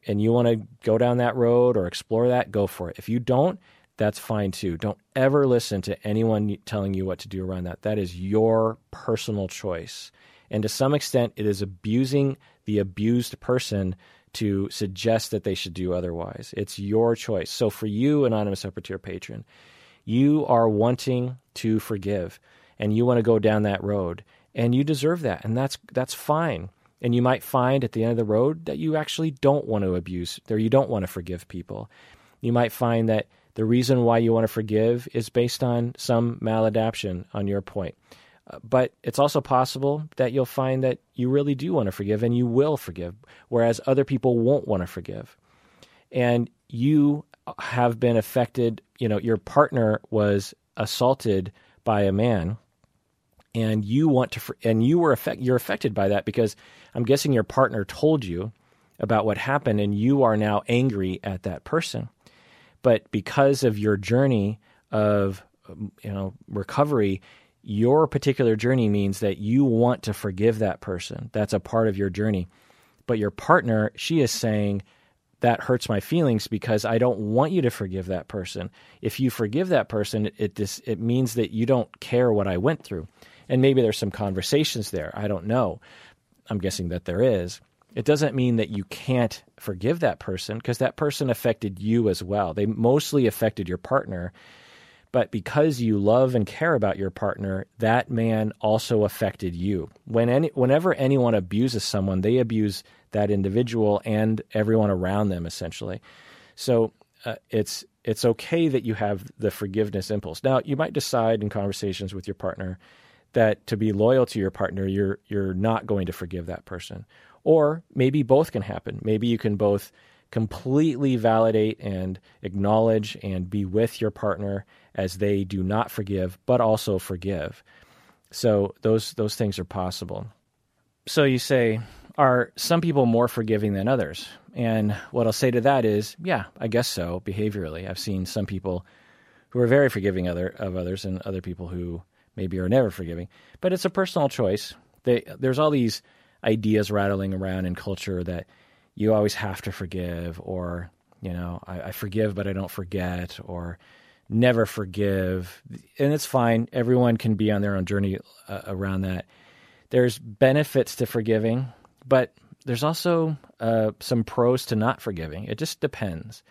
and you want to go down that road or explore that, go for it. If you don't, that's fine too. Don't ever listen to anyone telling you what to do around that. That is your personal choice. And to some extent, it is abusing the abused person to suggest that they should do otherwise. It's your choice. So for you, Anonymous Upper Tier patron, you are wanting to forgive and you want to go down that road and you deserve that. And that's, that's fine. And you might find at the end of the road that you actually don't want to abuse or you don't want to forgive people. You might find that the reason why you want to forgive is based on some maladaption on your point. Uh, but it's also possible that you'll find that you really do want to forgive and you will forgive, whereas other people won't want to forgive. And you have been affected, you know, your partner was assaulted by a man and you want to and you were affect, you're affected by that because I'm guessing your partner told you about what happened and you are now angry at that person. But because of your journey of um, you know recovery, your particular journey means that you want to forgive that person. That's a part of your journey. But your partner, she is saying, that hurts my feelings because I don't want you to forgive that person. If you forgive that person, it it, it means that you don't care what I went through. And maybe there's some conversations there. I don't know. I'm guessing that there is. It doesn't mean that you can't forgive that person because that person affected you as well. They mostly affected your partner. But because you love and care about your partner, that man also affected you. When any, whenever anyone abuses someone, they abuse that individual and everyone around them, essentially. So uh, it's it's okay that you have the forgiveness impulse. Now, you might decide in conversations with your partner that to be loyal to your partner, you're you're not going to forgive that person, or maybe both can happen. Maybe you can both completely validate and acknowledge and be with your partner as they do not forgive, but also forgive. So those those things are possible. So you say, are some people more forgiving than others? And what I'll say to that is, yeah, I guess so. Behaviorally, I've seen some people who are very forgiving other of others, and other people who maybe are never forgiving. But it's a personal choice. They, there's all these ideas rattling around in culture that you always have to forgive, or, you know, I, I forgive, but I don't forget, or never forgive. And it's fine. Everyone can be on their own journey uh, around that. There's benefits to forgiving, but there's also uh, some pros to not forgiving. It just depends.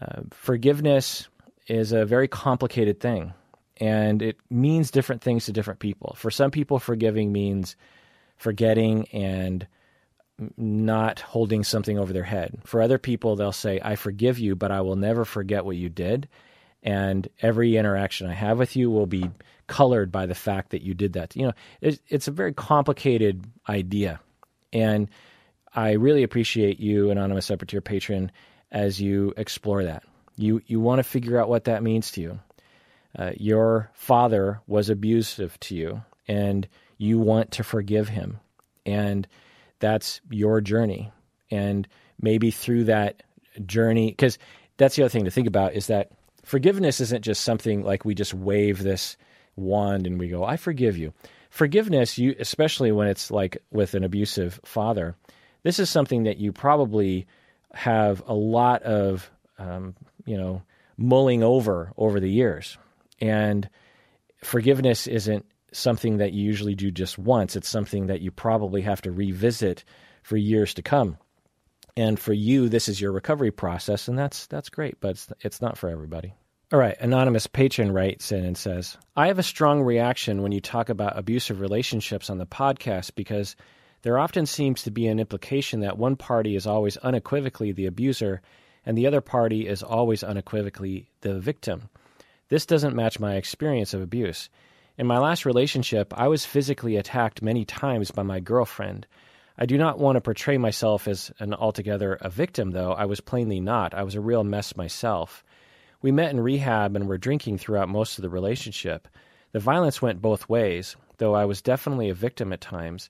Uh, forgiveness is a very complicated thing, and it means different things to different people. For some people, forgiving means forgetting and not holding something over their head. For other people, they'll say, I forgive you, but I will never forget what you did. And every interaction I have with you will be colored by the fact that you did that. You know, it's, it's a very complicated idea. And I really appreciate you, Anonymous Upper Patron, as you explore that. You, you want to figure out what that means to you. Uh, your father was abusive to you, and you want to forgive him. And that's your journey. And maybe through that journey, because that's the other thing to think about is that forgiveness isn't just something like we just wave this wand and we go, I forgive you. Forgiveness, you especially when it's like with an abusive father, this is something that you probably have a lot of, um, you know, mulling over over the years. And forgiveness isn't something that you usually do just once. It's something that you probably have to revisit for years to come. And for you, this is your recovery process, and that's that's great, but it's, it's not for everybody. All right, anonymous patron writes in and says, "I have a strong reaction when you talk about abusive relationships on the podcast because there often seems to be an implication that one party is always unequivocally the abuser and the other party is always unequivocally the victim. This doesn't match my experience of abuse. In my last relationship, I was physically attacked many times by my girlfriend. I do not want to portray myself as an altogether a victim, though. I was plainly not. I was a real mess myself. We met in rehab and were drinking throughout most of the relationship. The violence went both ways, though I was definitely a victim at times.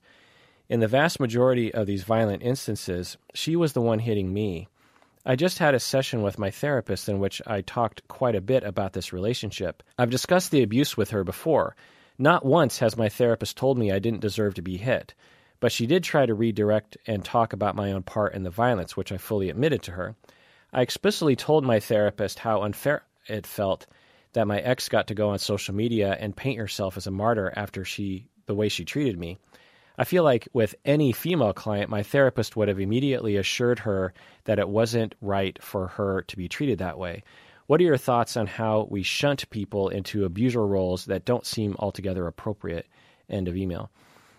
In the vast majority of these violent instances, she was the one hitting me. I just had a session with my therapist in which I talked quite a bit about this relationship. I've discussed the abuse with her before. Not once has my therapist told me I didn't deserve to be hit, but she did try to redirect and talk about my own part in the violence, which I fully admitted to her. I explicitly told my therapist how unfair it felt that my ex got to go on social media and paint herself as a martyr after she the way she treated me. I feel like with any female client, my therapist would have immediately assured her that it wasn't right for her to be treated that way. What are your thoughts on how we shunt people into abuser roles that don't seem altogether appropriate? End of email.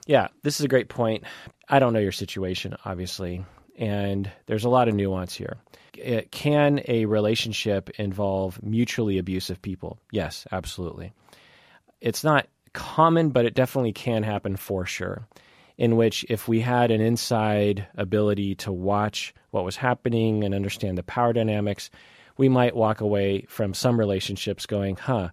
Yeah, this is a great point. I don't know your situation, obviously, and there's a lot of nuance here. It, can a relationship involve mutually abusive people? Yes, absolutely. It's not common, but it definitely can happen for sure. In which, if we had an inside ability to watch what was happening and understand the power dynamics, we might walk away from some relationships going, huh,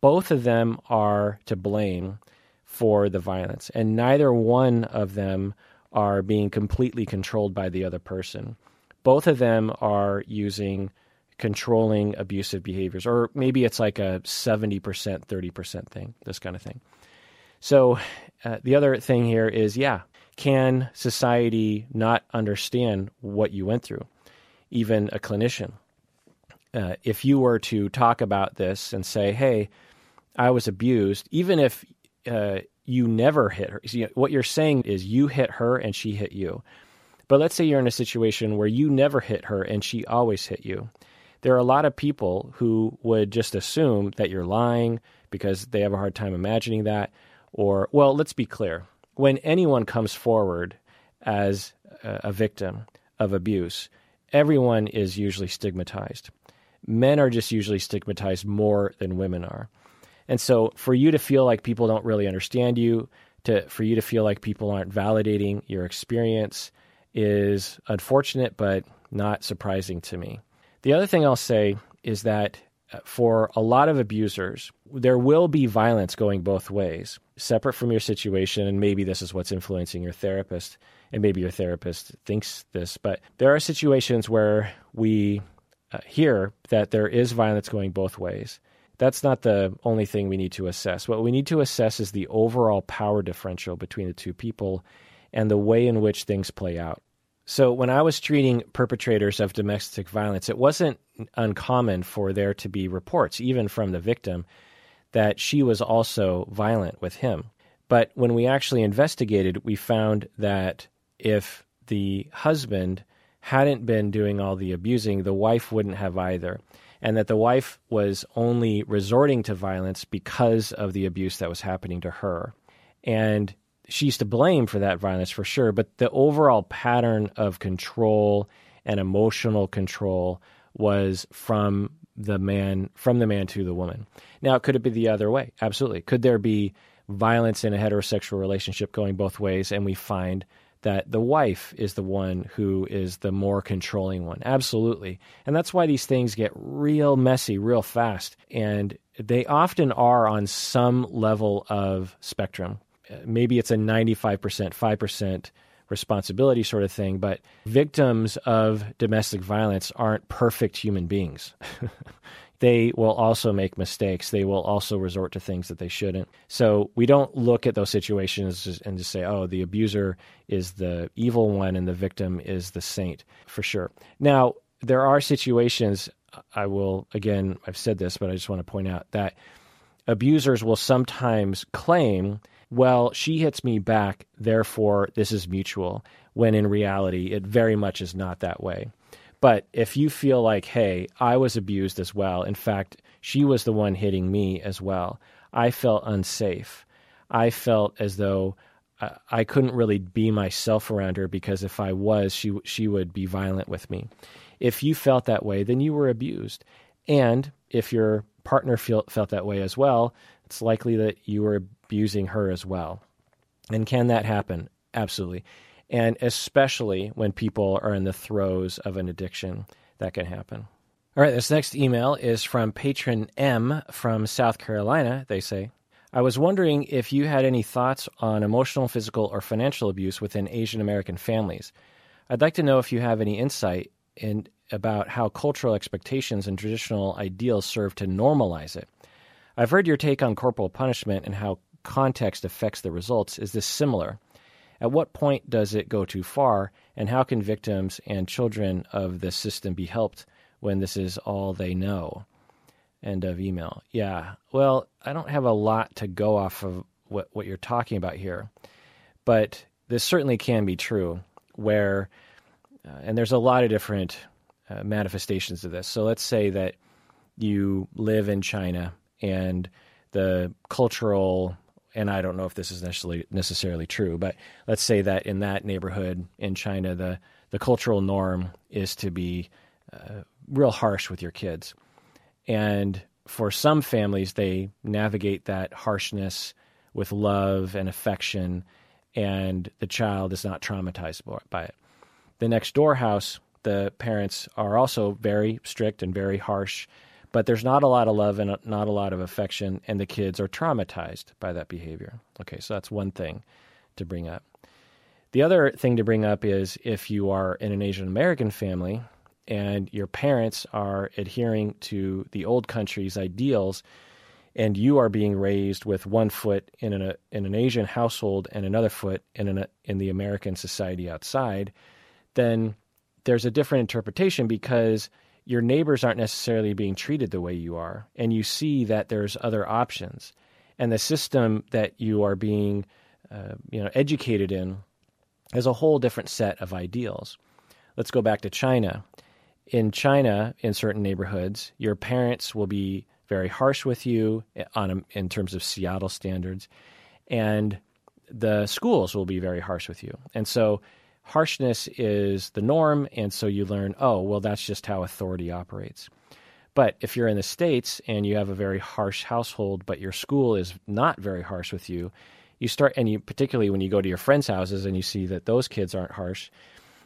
both of them are to blame for the violence, and neither one of them are being completely controlled by the other person. Both of them are using controlling abusive behaviors, or maybe it's like a 70%, 30% thing, this kind of thing. So uh, the other thing here is yeah, can society not understand what you went through? Even a clinician. Uh, if you were to talk about this and say, hey, I was abused, even if uh, you never hit her, see, what you're saying is you hit her and she hit you. But let's say you're in a situation where you never hit her and she always hit you there are a lot of people who would just assume that you're lying because they have a hard time imagining that. Or, well, let's be clear when anyone comes forward as a victim of abuse, everyone is usually stigmatized. Men are just usually stigmatized more than women are. And so for you to feel like people don't really understand you, to for you to feel like people aren't validating your experience is unfortunate but not surprising to me. The other thing I'll say is that for a lot of abusers, there will be violence going both ways, separate from your situation. And maybe this is what's influencing your therapist, and maybe your therapist thinks this. But there are situations where we uh, hear that there is violence going both ways. That's not the only thing we need to assess. What we need to assess is the overall power differential between the two people and the way in which things play out. So when I was treating perpetrators of domestic violence, it wasn't uncommon for there to be reports, even from the victim, that she was also violent with him. But when we actually investigated, we found that if the husband hadn't been doing all the abusing, the wife wouldn't have either. And that the wife was only resorting to violence because of the abuse that was happening to her. And she's to blame for that violence for sure, but the overall pattern of control and emotional control was from the man from the man to the woman. Now, could it be the other way? Absolutely. Could there be violence in a heterosexual relationship going both ways and we find that the wife is the one who is the more controlling one? Absolutely. And that's why these things get real messy real fast and they often are on some level of spectrum maybe it's a 95%, 5% responsibility sort of thing, but victims of domestic violence aren't perfect human beings. [LAUGHS] they will also make mistakes. They will also resort to things that they shouldn't. So we don't look at those situations and just say, oh, the abuser is the evil one and the victim is the saint, for sure. Now, there are situations, I will, again, I've said this, but I just want to point out that abusers will sometimes claim well, she hits me back, therefore this is mutual, when in reality it very much is not that way. But if you feel like, hey, I was abused as well, in fact, she was the one hitting me as well, I felt unsafe. I felt as though uh, I couldn't really be myself around her because if I was, she she would be violent with me. If you felt that way, then you were abused. And if your partner feel, felt that way as well, it's likely that you were abusing her as well. And can that happen? Absolutely. And especially when people are in the throes of an addiction, that can happen. All right, this next email is from patron M from South Carolina. They say, I was wondering if you had any thoughts on emotional, physical, or financial abuse within Asian American families. I'd like to know if you have any insight in, about how cultural expectations and traditional ideals serve to normalize it. I've heard your take on corporal punishment and how context affects the results. Is this similar? At what point does it go too far, and how can victims and children of this system be helped when this is all they know? End of email. Yeah, well, I don't have a lot to go off of what, what you're talking about here, but this certainly can be true where, uh, and there's a lot of different uh, manifestations of this. So let's say that you live in China and the cultural and I don't know if this is necessarily necessarily true, but let's say that in that neighborhood in China, the the cultural norm is to be uh, real harsh with your kids, and for some families, they navigate that harshness with love and affection, and the child is not traumatized by it. The next door house, the parents are also very strict and very harsh but there's not a lot of love and not a lot of affection, and the kids are traumatized by that behavior. Okay, so that's one thing to bring up. The other thing to bring up is if you are in an Asian American family and your parents are adhering to the old country's ideals, and you are being raised with one foot in an, in an Asian household and another foot in, an, in the American society outside, then there's a different interpretation because – your neighbors aren't necessarily being treated the way you are, and you see that there's other options, and the system that you are being, uh, you know, educated in has a whole different set of ideals. Let's go back to China. In China, in certain neighborhoods, your parents will be very harsh with you on a, in terms of Seattle standards, and the schools will be very harsh with you, and so harshness is the norm, and so you learn, oh, well, that's just how authority operates. But if you're in the States and you have a very harsh household, but your school is not very harsh with you, you start, and you particularly when you go to your friends' houses and you see that those kids aren't harsh,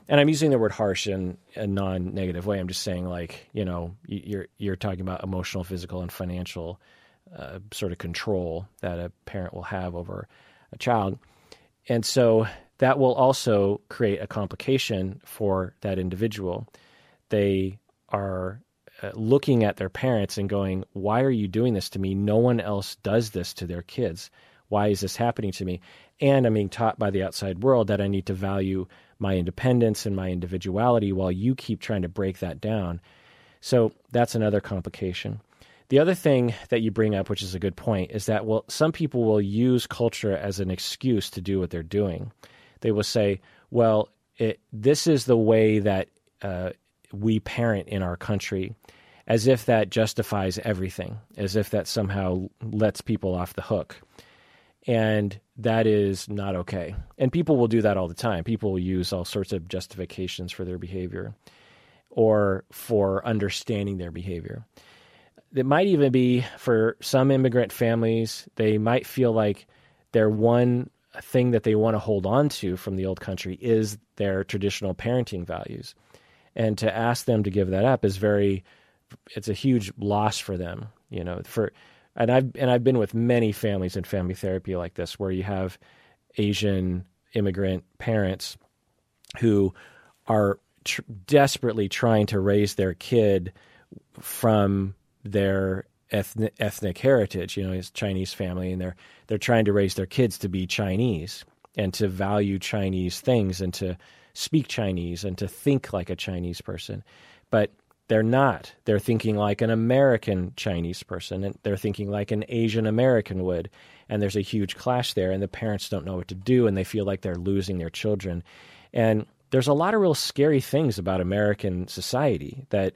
and I'm using the word harsh in a non-negative way. I'm just saying, like, you know, you're you're talking about emotional, physical, and financial uh, sort of control that a parent will have over a child, and so that will also create a complication for that individual. They are uh, looking at their parents and going, Why are you doing this to me? No one else does this to their kids. Why is this happening to me? And I'm being taught by the outside world that I need to value my independence and my individuality while you keep trying to break that down. So that's another complication. The other thing that you bring up, which is a good point, is that well, some people will use culture as an excuse to do what they're doing. They will say, "Well, it, this is the way that uh, we parent in our country," as if that justifies everything, as if that somehow lets people off the hook. And that is not okay. And people will do that all the time. People will use all sorts of justifications for their behavior or for understanding their behavior. It might even be for some immigrant families, they might feel like their one thing that they want to hold on to from the old country is their traditional parenting values. And to ask them to give that up is very it's a huge loss for them, you know, for and I've and I've been with many families in family therapy like this where you have Asian immigrant parents who are tr- desperately trying to raise their kid from their ethnic, ethnic heritage. You know, his Chinese family, and they're they're trying to raise their kids to be Chinese and to value Chinese things and to speak Chinese and to think like a Chinese person. But they're not. They're thinking like an American Chinese person, and they're thinking like an Asian American would. And there's a huge clash there, and the parents don't know what to do, and they feel like they're losing their children. And there's a lot of real scary things about American society that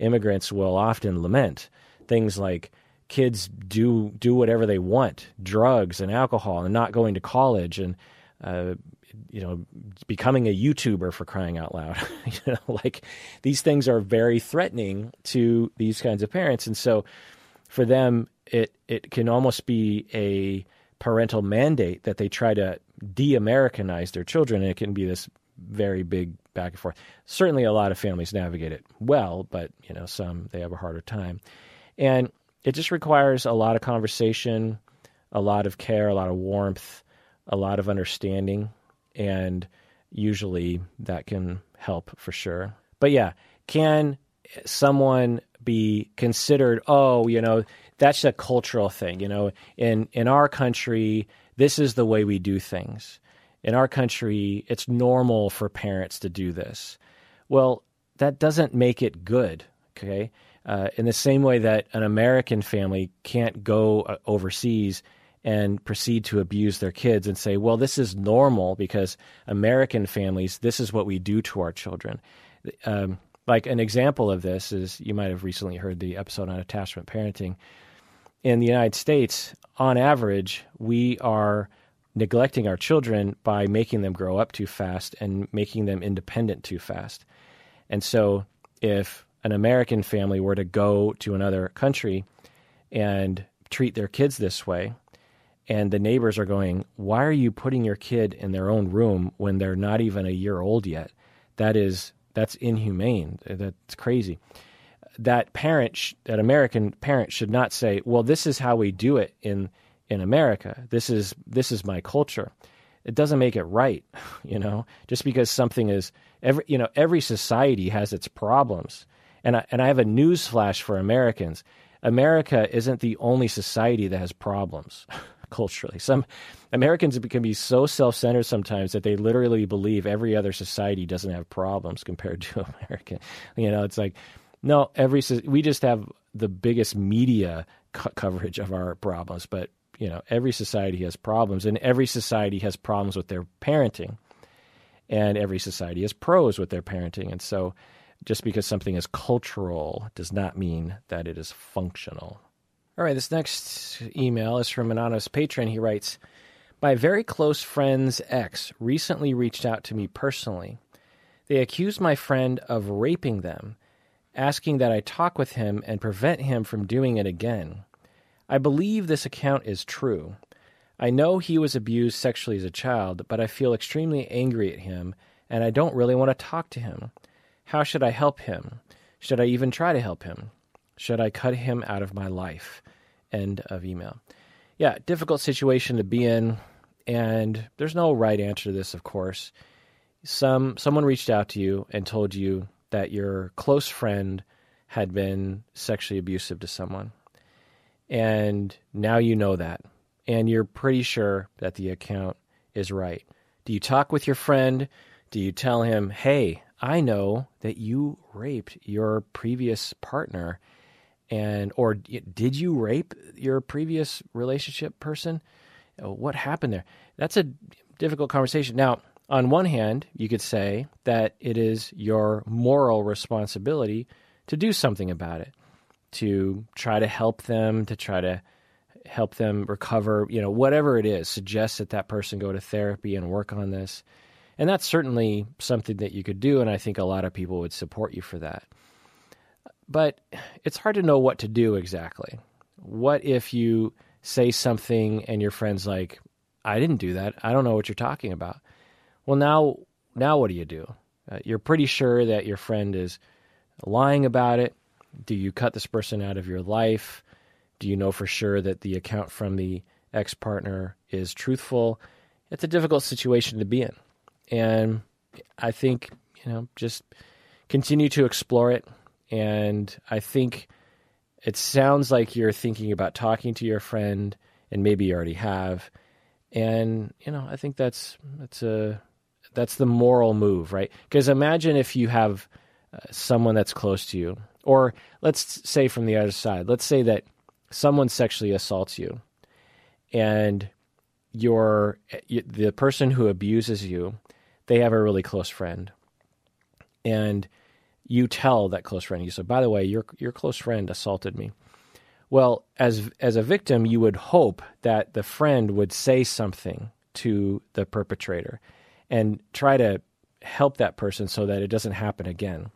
immigrants will often lament. Things like kids do do whatever they want, drugs and alcohol, and not going to college, and uh, you know, becoming a YouTuber for crying out loud. [LAUGHS] you know, like these things are very threatening to these kinds of parents, and so for them, it it can almost be a parental mandate that they try to de-Americanize their children, and it can be this very big back and forth. Certainly, a lot of families navigate it well, but you know, some they have a harder time, and it just requires a lot of conversation, a lot of care, a lot of warmth, a lot of understanding and usually that can help for sure. But yeah, can someone be considered, oh, you know, that's a cultural thing, you know, in in our country, this is the way we do things. In our country, it's normal for parents to do this. Well, that doesn't make it good, okay? Uh, in the same way that an American family can't go uh, overseas and proceed to abuse their kids and say, well, this is normal because American families, this is what we do to our children. Um, like an example of this is you might have recently heard the episode on attachment parenting. In the United States, on average, we are neglecting our children by making them grow up too fast and making them independent too fast. And so, if an American family were to go to another country and treat their kids this way, and the neighbors are going, "Why are you putting your kid in their own room when they're not even a year old yet? That is that's inhumane. That's crazy." That parent, that American parent, should not say, "Well, this is how we do it in in America. This is this is my culture." It doesn't make it right, [LAUGHS] you know. Just because something is every you know every society has its problems, and I, and I have a news flash for Americans. America isn't the only society that has problems. [LAUGHS] culturally. Some Americans can be so self-centered sometimes that they literally believe every other society doesn't have problems compared [LAUGHS] to America. You know, it's like no, every we just have the biggest media co- coverage of our problems, but you know, every society has problems, and every society has problems with their parenting, and every society has pros with their parenting, and so. Just because something is cultural does not mean that it is functional. All right, this next email is from an anonymous patron. He writes My very close friend's ex recently reached out to me personally. They accused my friend of raping them, asking that I talk with him and prevent him from doing it again. I believe this account is true. I know he was abused sexually as a child, but I feel extremely angry at him and I don't really want to talk to him. How should I help him? Should I even try to help him? Should I cut him out of my life? End of email. Yeah, difficult situation to be in, and there's no right answer to this, of course. Some someone reached out to you and told you that your close friend had been sexually abusive to someone. And now you know that. and you're pretty sure that the account is right. Do you talk with your friend? Do you tell him, hey, I know that you raped your previous partner and or did you rape your previous relationship person? Uh, what happened there? That's a difficult conversation. Now, on one hand, you could say that it is your moral responsibility to do something about it, to try to help them, to try to help them recover, you know, whatever it is, suggest that that person go to therapy and work on this. And that's certainly something that you could do, and I think a lot of people would support you for that. But it's hard to know what to do exactly. What if you say something and your friend's like, I didn't do that. I don't know what you're talking about. Well, now, now what do you do? Uh, you're pretty sure that your friend is lying about it. Do you cut this person out of your life? Do you know for sure that the account from the ex partner is truthful? It's a difficult situation to be in. And I think, you know, just continue to explore it. And I think it sounds like you're thinking about talking to your friend, and maybe you already have. And, you know, I think that's, that's a, that's the moral move, right? Because imagine if you have uh, someone that's close to you, or let's say from the other side, let's say that someone sexually assaults you and your the person who abuses you they have a really close friend. And you tell that close friend you say by the way your your close friend assaulted me. Well as as a victim you would hope that the friend would say something to the perpetrator and try to help that person so that it doesn't happen again.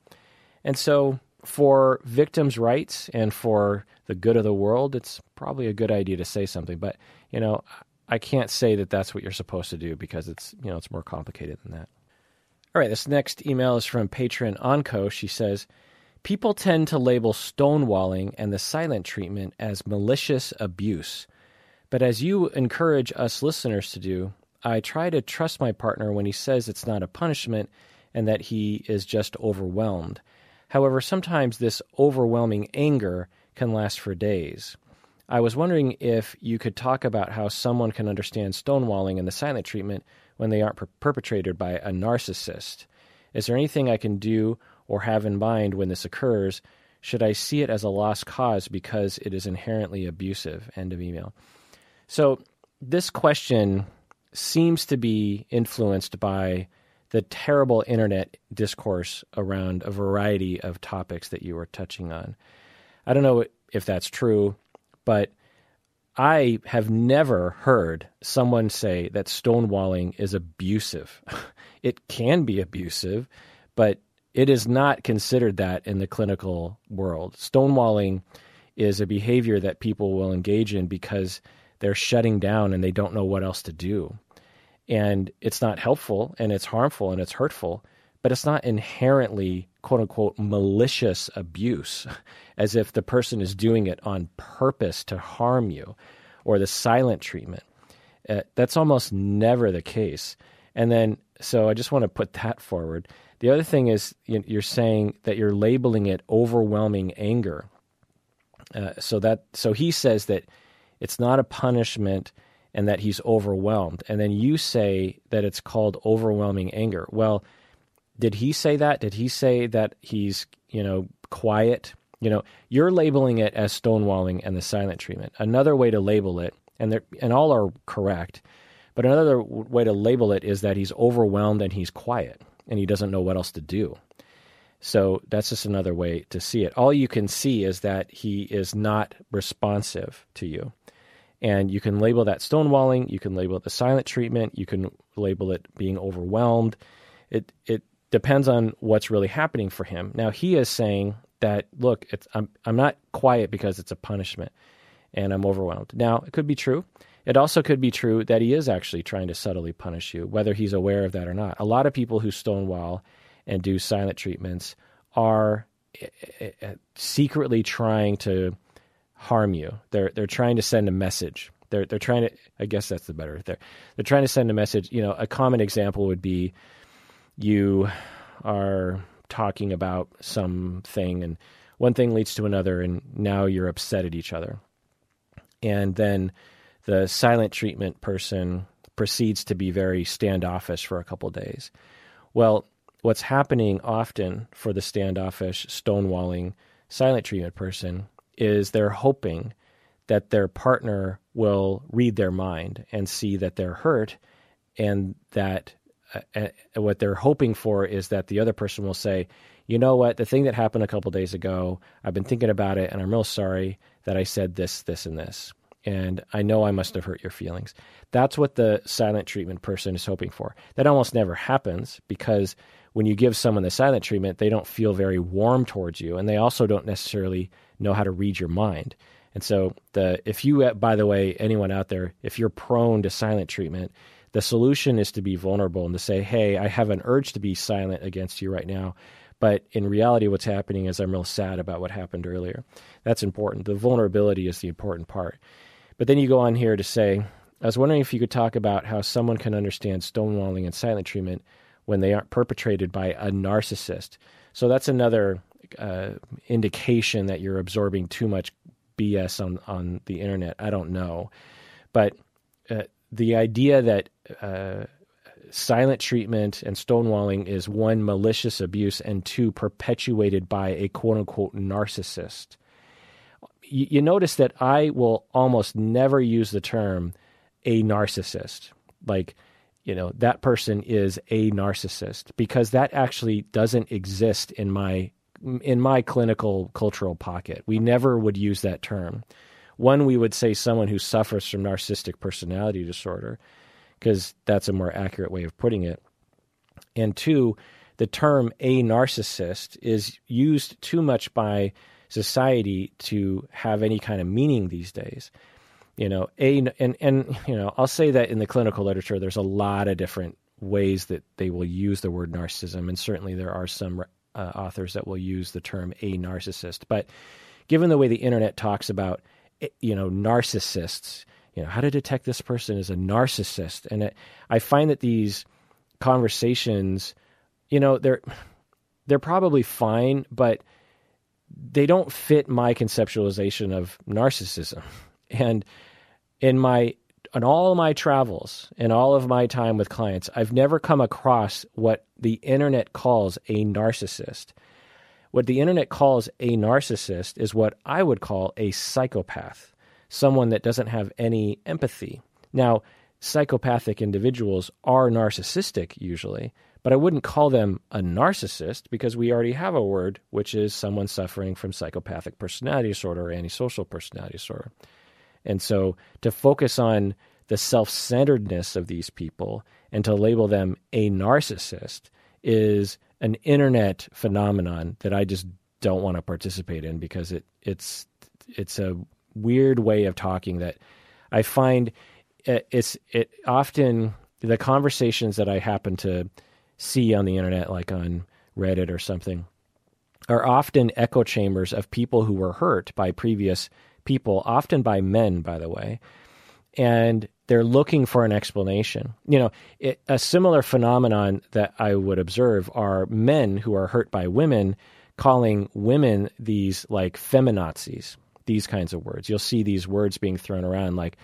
And so for victims' rights and for the good of the world, it's probably a good idea to say something. But you know, I can't say that that's what you're supposed to do because it's you know it's more complicated than that. All right, this next email is from patron Onco. She says, "People tend to label stonewalling and the silent treatment as malicious abuse, but as you encourage us listeners to do, I try to trust my partner when he says it's not a punishment and that he is just overwhelmed." However, sometimes this overwhelming anger can last for days. I was wondering if you could talk about how someone can understand stonewalling and the silent treatment when they aren't per- perpetrated by a narcissist. Is there anything I can do or have in mind when this occurs? Should I see it as a lost cause because it is inherently abusive? End of email. So, this question seems to be influenced by the terrible internet discourse around a variety of topics that you were touching on. I don't know if that's true, but I have never heard someone say that stonewalling is abusive. [LAUGHS] it can be abusive, but it is not considered that in the clinical world. Stonewalling is a behavior that people will engage in because they're shutting down and they don't know what else to do and it's not helpful and it's harmful and it's hurtful, but it's not inherently quote unquote malicious abuse, [LAUGHS] as if the person is doing it on purpose to harm you, or the silent treatment. Uh, that's almost never the case. And then, so I just want to put that forward. The other thing is you're saying that you're labeling it overwhelming anger. Uh, so that so he says that it's not a punishment and that he's overwhelmed. And then you say that it's called overwhelming anger. Well, did he say that? Did he say that he's, you know, quiet? You know, you're labeling it as stonewalling and the silent treatment. Another way to label it, and and all are correct, but another way to label it is that he's overwhelmed and he's quiet and he doesn't know what else to do. So that's just another way to see it. All you can see is that he is not responsive to you. And you can label that stonewalling, you can label it the silent treatment, you can label it being overwhelmed. It it depends on what's really happening for him. Now he is saying that look, I'm I'm not quiet because it's a punishment and I'm overwhelmed. Now, it could be true. It also could be true that he is actually trying to subtly punish you, whether he's aware of that or not. A lot of people who stonewall and do silent treatments are eh, eh, eh, secretly trying to harm you. They're they're trying to send a message. They're they're trying to. I guess that's the better. They're they're trying to send a message. You know, a common example would be you are talking about something, and one thing leads to another, and now you're upset at each other, and then the silent treatment person proceeds to be very standoffish for a couple days. Well, what's happening often for the standoffish, stonewalling, silent treatment person is they're hoping that their partner will read their mind and see that they're hurt and that uh, what they're hoping for is that the other person will say, you know what, the thing that happened a couple days ago, I've been thinking about it and I'm real sorry that I said this, this, and this. And I know I must have hurt your feelings. That's what the silent treatment person is hoping for. That almost never happens because when you give someone the silent treatment, they don't feel very warm towards you. And they also don't necessarily know how to read your mind. And so, the if you, by the way, anyone out there, if you're prone to silent treatment, the solution is to be vulnerable and to say, hey, I have an urge to be silent against you right now. But in reality, what's happening is I'm real sad about what happened earlier. That's important. The vulnerability is the important part. But then you go on here to say, I was wondering if you could talk about how someone can understand stonewalling and silent treatment when they aren't perpetrated by a narcissist. So that's another uh, indication that you're absorbing too much BS on, on the internet. I don't know. But uh, the idea that silent treatment and stonewalling is one malicious abuse and two perpetuated by a quote unquote narcissist. You, you notice that I will almost never use the term a narcissist. Like, you know, that person is a narcissist because that actually doesn't exist in my in my clinical cultural pocket. We never would use that term. One, we would say someone who suffers from narcissistic personality disorder, because that's a more accurate way of putting it. And two, the term a narcissist is used too much by society to have any kind of meaning these days. You know, a and and you know, I'll say that in the clinical literature, there's a lot of different ways that they will use the word narcissism, and certainly there are some uh, authors that will use the term a narcissist. But given the way the internet talks about you know, narcissists. You know, how to detect this person as a narcissist. And it, I find that these conversations, you know, they're they're probably fine, but they don't fit my conceptualization of narcissism. [LAUGHS] And in my on all my travels and all of my time with clients, I've never come across what the internet calls a narcissist. What the internet calls a narcissist is what I would call a psychopath, someone that doesn't have any empathy. Now, psychopathic individuals are narcissistic usually, but I wouldn't call them a narcissist because we already have a word which is someone suffering from psychopathic personality disorder or antisocial personality disorder. And so to focus on the self centeredness of these people and to label them a narcissist is an internet phenomenon that I just don't want to participate in because it it's it's a weird way of talking that I find it's it often the conversations that I happen to see on the internet like on Reddit or something are often echo chambers of people who were hurt by previous people often by men by the way and they're looking for an explanation. You know, it, a similar phenomenon that I would observe are men who are hurt by women calling women these like feminazis, these kinds of words. You'll see these words being thrown around like,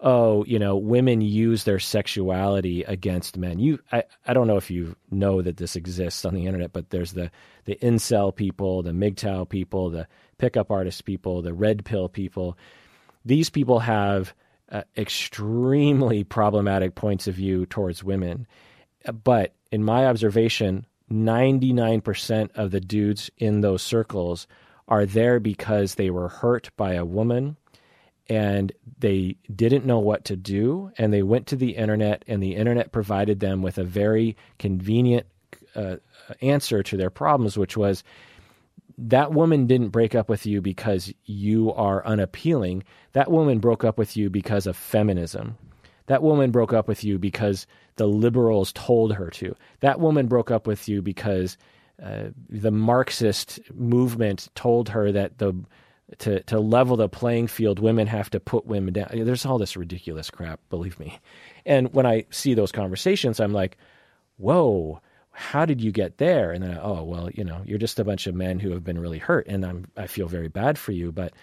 oh, you know, women use their sexuality against men. You, I, I don't know if you know that this exists on the internet, but there's the the incel people, the MGTOW people, the pickup artist people, the red pill people. These people have uh, extremely problematic points of view towards women. But in my observation, 99% of the dudes in those circles are there because they were hurt by a woman and they didn't know what to do and they went to the internet and the internet provided them with a very convenient uh, answer to their problems which was that woman didn't break up with you because you are unappealing. That woman broke up with you because of feminism. That woman broke up with you because the liberals told her to. That woman broke up with you because uh, the Marxist movement told her that the to to level the playing field, women have to put women down. There's all this ridiculous crap, believe me. And when I see those conversations, I'm like, whoa how did you get there? And then, oh, well, you know, you're just a bunch of men who have been really hurt, and I'm I feel very bad for you, but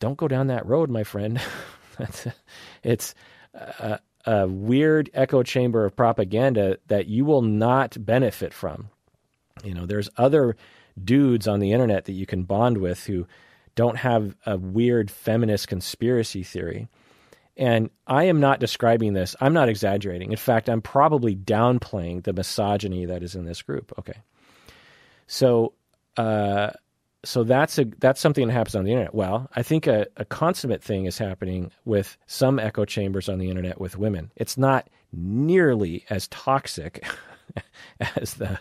don't go down that road, my friend. [LAUGHS] it's a, a weird echo chamber of propaganda that you will not benefit from. You know, there's other dudes on the internet that you can bond with who don't have a weird feminist conspiracy theory. And I am not describing this, I'm not exaggerating. In fact, I'm probably downplaying the misogyny that is in this group. Okay. So, uh, so that's a that's something that happens on the internet. Well, I think a, a consummate thing is happening with some echo chambers on the internet with women. It's not nearly as toxic [LAUGHS] as the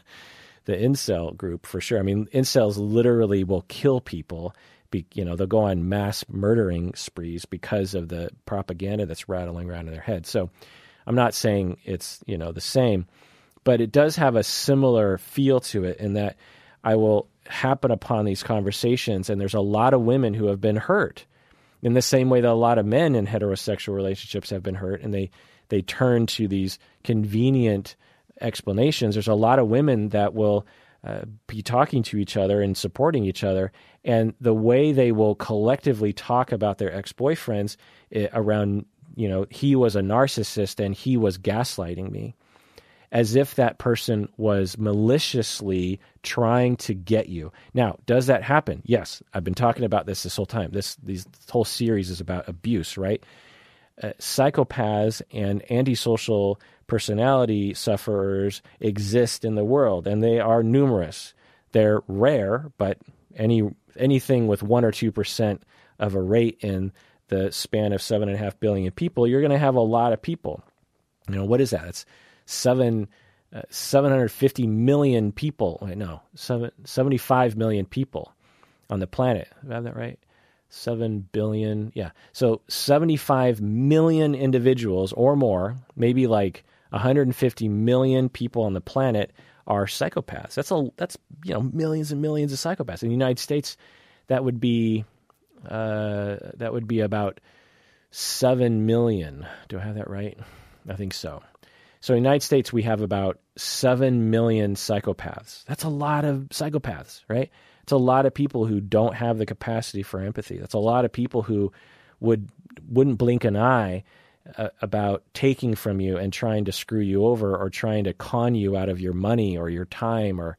the incel group for sure. I mean, incels literally will kill people. Be, you know, they'll go on mass murdering sprees because of the propaganda that's rattling around in their head. So, I'm not saying it's you know the same, but it does have a similar feel to it in that I will happen upon these conversations, and there's a lot of women who have been hurt in the same way that a lot of men in heterosexual relationships have been hurt, and they they turn to these convenient explanations. There's a lot of women that will uh, be talking to each other and supporting each other, and the way they will collectively talk about their ex boyfriends eh, around, you know, he was a narcissist and he was gaslighting me as if that person was maliciously trying to get you. Now, does that happen? Yes, I've been talking about this this whole time. This these this whole series is about abuse, right? Uh, psychopaths and antisocial personality sufferers exist in the world, and they are numerous. They're rare, but any anything with one or two percent of a rate in the span of seven and a half billion people, you're going to have a lot of people. You know what is that? It's seven. Uh, 750 million people. Wait, no, seven, 75 million people on the planet. Do I have that right? 7 billion. Yeah. So 75 million individuals or more, maybe like 150 million people on the planet are psychopaths. That's a that's you know millions and millions of psychopaths. In the United States, that would be uh, that would be about 7 million. Do I have that right? I think so. So in the United States, we have about 7 million psychopaths. That's a lot of psychopaths, right? It's a lot of people who don't have the capacity for empathy. That's a lot of people who would wouldn't blink an eye uh, about taking from you and trying to screw you over or trying to con you out of your money or your time or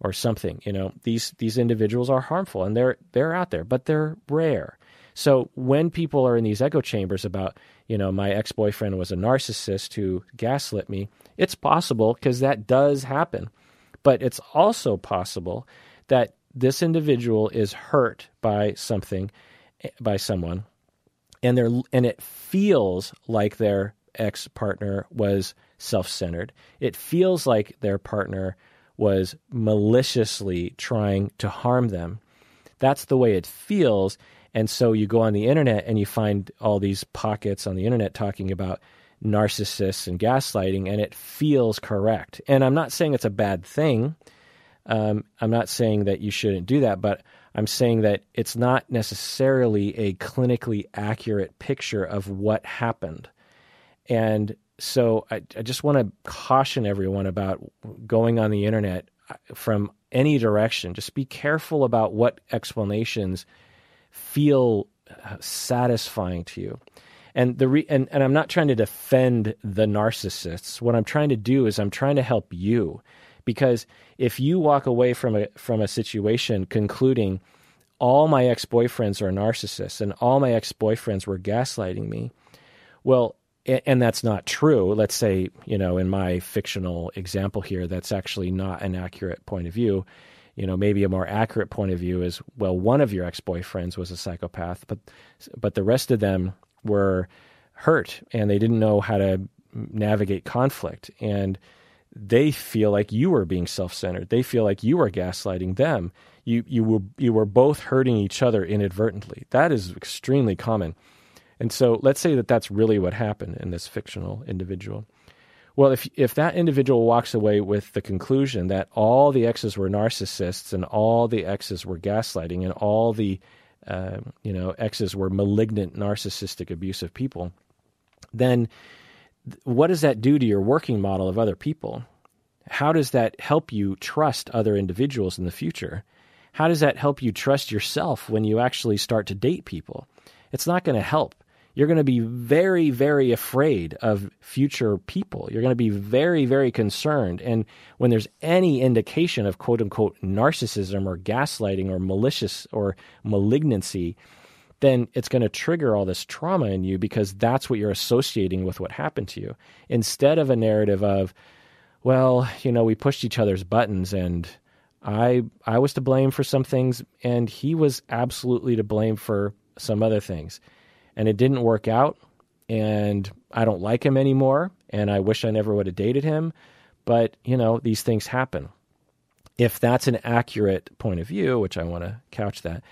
or something. You know, these these individuals are harmful and they're they're out there, but they're rare. So when people are in these echo chambers about, you know, my ex boyfriend was a narcissist who gaslit me, it's possible because that does happen. But it's also possible that this individual is hurt by something, by someone, and they and it feels like their ex partner was self centered. It feels like their partner was maliciously trying to harm them. That's the way it feels. And so you go on the internet and you find all these pockets on the internet talking about narcissists and gaslighting, and it feels correct. And I'm not saying it's a bad thing. Um, I'm not saying that you shouldn't do that, but I'm saying that it's not necessarily a clinically accurate picture of what happened. And so I, I just want to caution everyone about going on the internet uh, from any direction. Just be careful about what explanations feel uh, satisfying to you. And the re- and, and I'm not trying to defend the narcissists. What I'm trying to do is I'm trying to help you. Because if you walk away from a from a situation concluding all my ex-boyfriends are narcissists and all my ex-boyfriends were gaslighting me, well, and that's not true. Let's say, you know, in my fictional example here, that's actually not an accurate point of view you know maybe a more accurate point of view is well one of your ex-boyfriends was a psychopath but but the rest of them were hurt and they didn't know how to navigate conflict and they feel like you were being self-centered. They feel like you were gaslighting them. You you were you were both hurting each other inadvertently. That is extremely common. And so let's say that that's really what happened in this fictional individual. Well, if if that individual walks away with the conclusion that all the exes were narcissists and all the exes were gaslighting and all the uh, you know exes were malignant, narcissistic, abusive people, then what does that do to your working model of other people? How does that help you trust other individuals in the future? How does that help you trust yourself when you actually start to date people? It's not going to help you're going to be very, very afraid of future people. You're going to be very, very concerned. And when there's any indication of quote unquote narcissism or gaslighting or malicious or malignancy, then it's going to trigger all this trauma in you because that's what you're associating with what happened to you. Instead of a narrative of, well, you know, we pushed each other's buttons and I I was to blame for some things and he was absolutely to blame for some other things and it didn't work out and I don't like him anymore and I wish I never would have dated him. But, you know, these things happen. If that's an accurate point of view, which I want to couch that,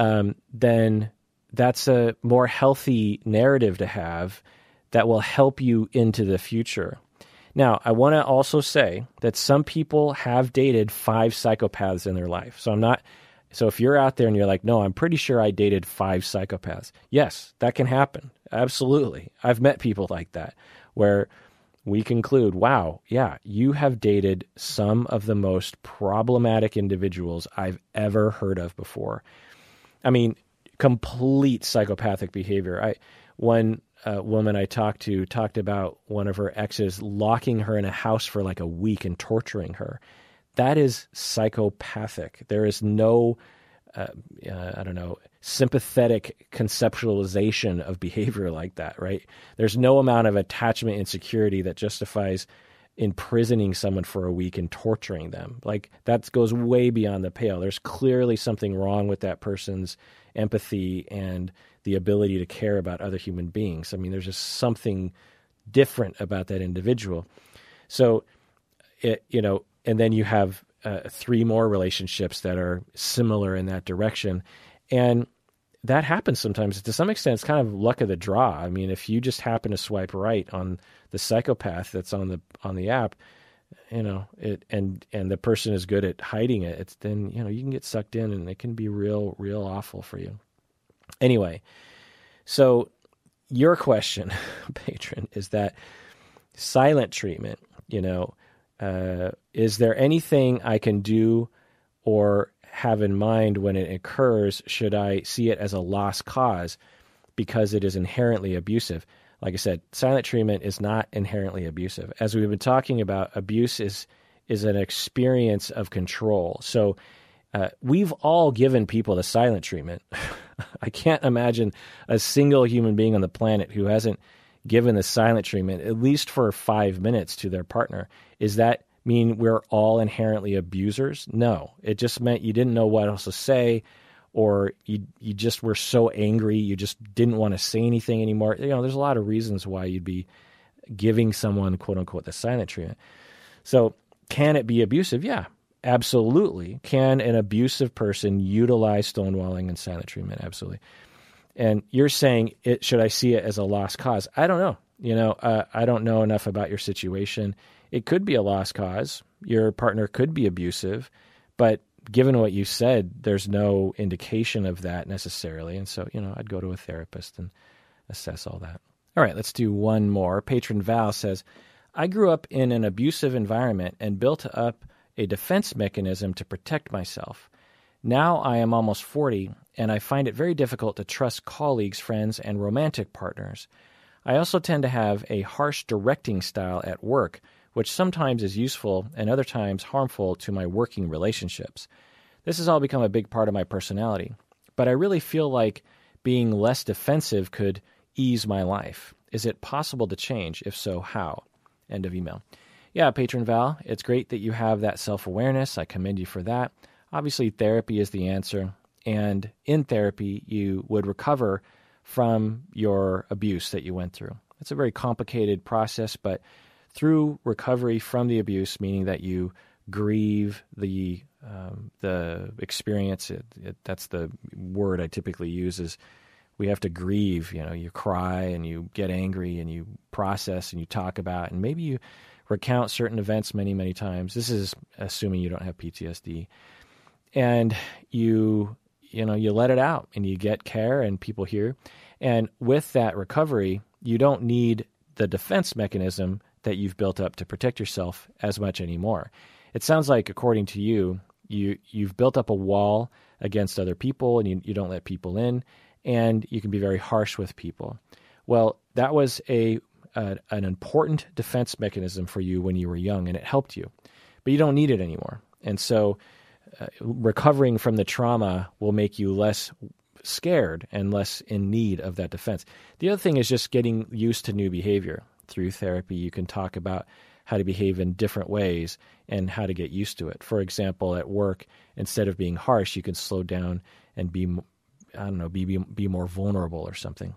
um, then that's a more healthy narrative to have that will help you into the future. Now, I want to also say that some people have dated five psychopaths in their life. So I'm not so if you're out there and you're like, no, I'm pretty sure I dated five psychopaths. Yes, that can happen. Absolutely. I've met people like that where we conclude, wow, yeah, you have dated some of the most problematic individuals I've ever heard of before. I mean, complete psychopathic behavior. I one uh, woman I talked to talked about one of her exes locking her in a house for like a week and torturing her that is psychopathic. There is no, uh, uh, I don't know, sympathetic conceptualization of behavior like that, right? There's no amount of attachment insecurity that justifies imprisoning someone for a week and torturing them. Like that goes way beyond the pale. There's clearly something wrong with that person's empathy and the ability to care about other human beings. I mean, there's just something different about that individual. So, it, you know, and then you have uh, three more relationships that are similar in that direction, and that happens sometimes. To some extent, it's kind of luck of the draw. I mean, if you just happen to swipe right on the psychopath that's on the on the app, you know it, and and the person is good at hiding it, it's then you know you can get sucked in, and it can be real real awful for you. Anyway, so your question, [LAUGHS] patron, is that silent treatment. You know, uh, is there anything I can do or have in mind when it occurs? Should I see it as a lost cause because it is inherently abusive? Like I said, silent treatment is not inherently abusive. As we've been talking about, abuse is is an experience of control. So uh, we've all given people the silent treatment. [LAUGHS] I can't imagine a single human being on the planet who hasn't given the silent treatment at least for five minutes to their partner. Is that mean we're all inherently abusers? No. It just meant you didn't know what else to say or you you just were so angry you just didn't want to say anything anymore. You know, there's a lot of reasons why you'd be giving someone quote unquote the silent treatment. So, can it be abusive? Yeah, absolutely. Can an abusive person utilize stonewalling and silent treatment? Absolutely. And you're saying it should I see it as a lost cause? I don't know. You know, uh, I don't know enough about your situation it could be a lost cause. Your partner could be abusive, but given what you said, there's no indication of that necessarily. And so, you know, I'd go to a therapist and assess all that. All right, let's do one more. Patron Val says, I grew up in an abusive environment and built up a defense mechanism to protect myself. Now I am almost 40, and I find it very difficult to trust colleagues, friends, and romantic partners. I also tend to have a harsh directing style at work which sometimes is useful and other times harmful to my working relationships. This has all become a big part of my personality, but I really feel like being less defensive could ease my life. Is it possible to change? If so, how? End of email. Yeah, Patron Val, it's great that you have that self awareness. I commend you for that. Obviously, therapy is the answer. And in therapy, you would recover from your abuse that you went through. It's a very complicated process, but through recovery from the abuse, meaning that you grieve the um, the experience. It, it, that's the word I typically use. Is we have to grieve. You know, you cry and you get angry and you process and you talk about and maybe you recount certain events many many times. This is assuming you don't have PTSD, and you you know you let it out and you get care and people hear. And with that recovery, you don't need the defense mechanism that you've built up to protect yourself as much anymore. It sounds like, according to you, you you've built up a wall against other people and you, you don't let people in, and you can be very harsh with people. Well, that was a, a an important defense mechanism for you when you were young, and it helped you, but you don't need it anymore. And so, uh, recovering from the trauma will make you less scared and less in need of that defense. The other thing is just getting used to new behavior. Through therapy, you can talk about how to behave in different ways and how to get used to it. For example, at work, instead of being harsh, you can slow down and be, I don't know, be, be, be more vulnerable or something.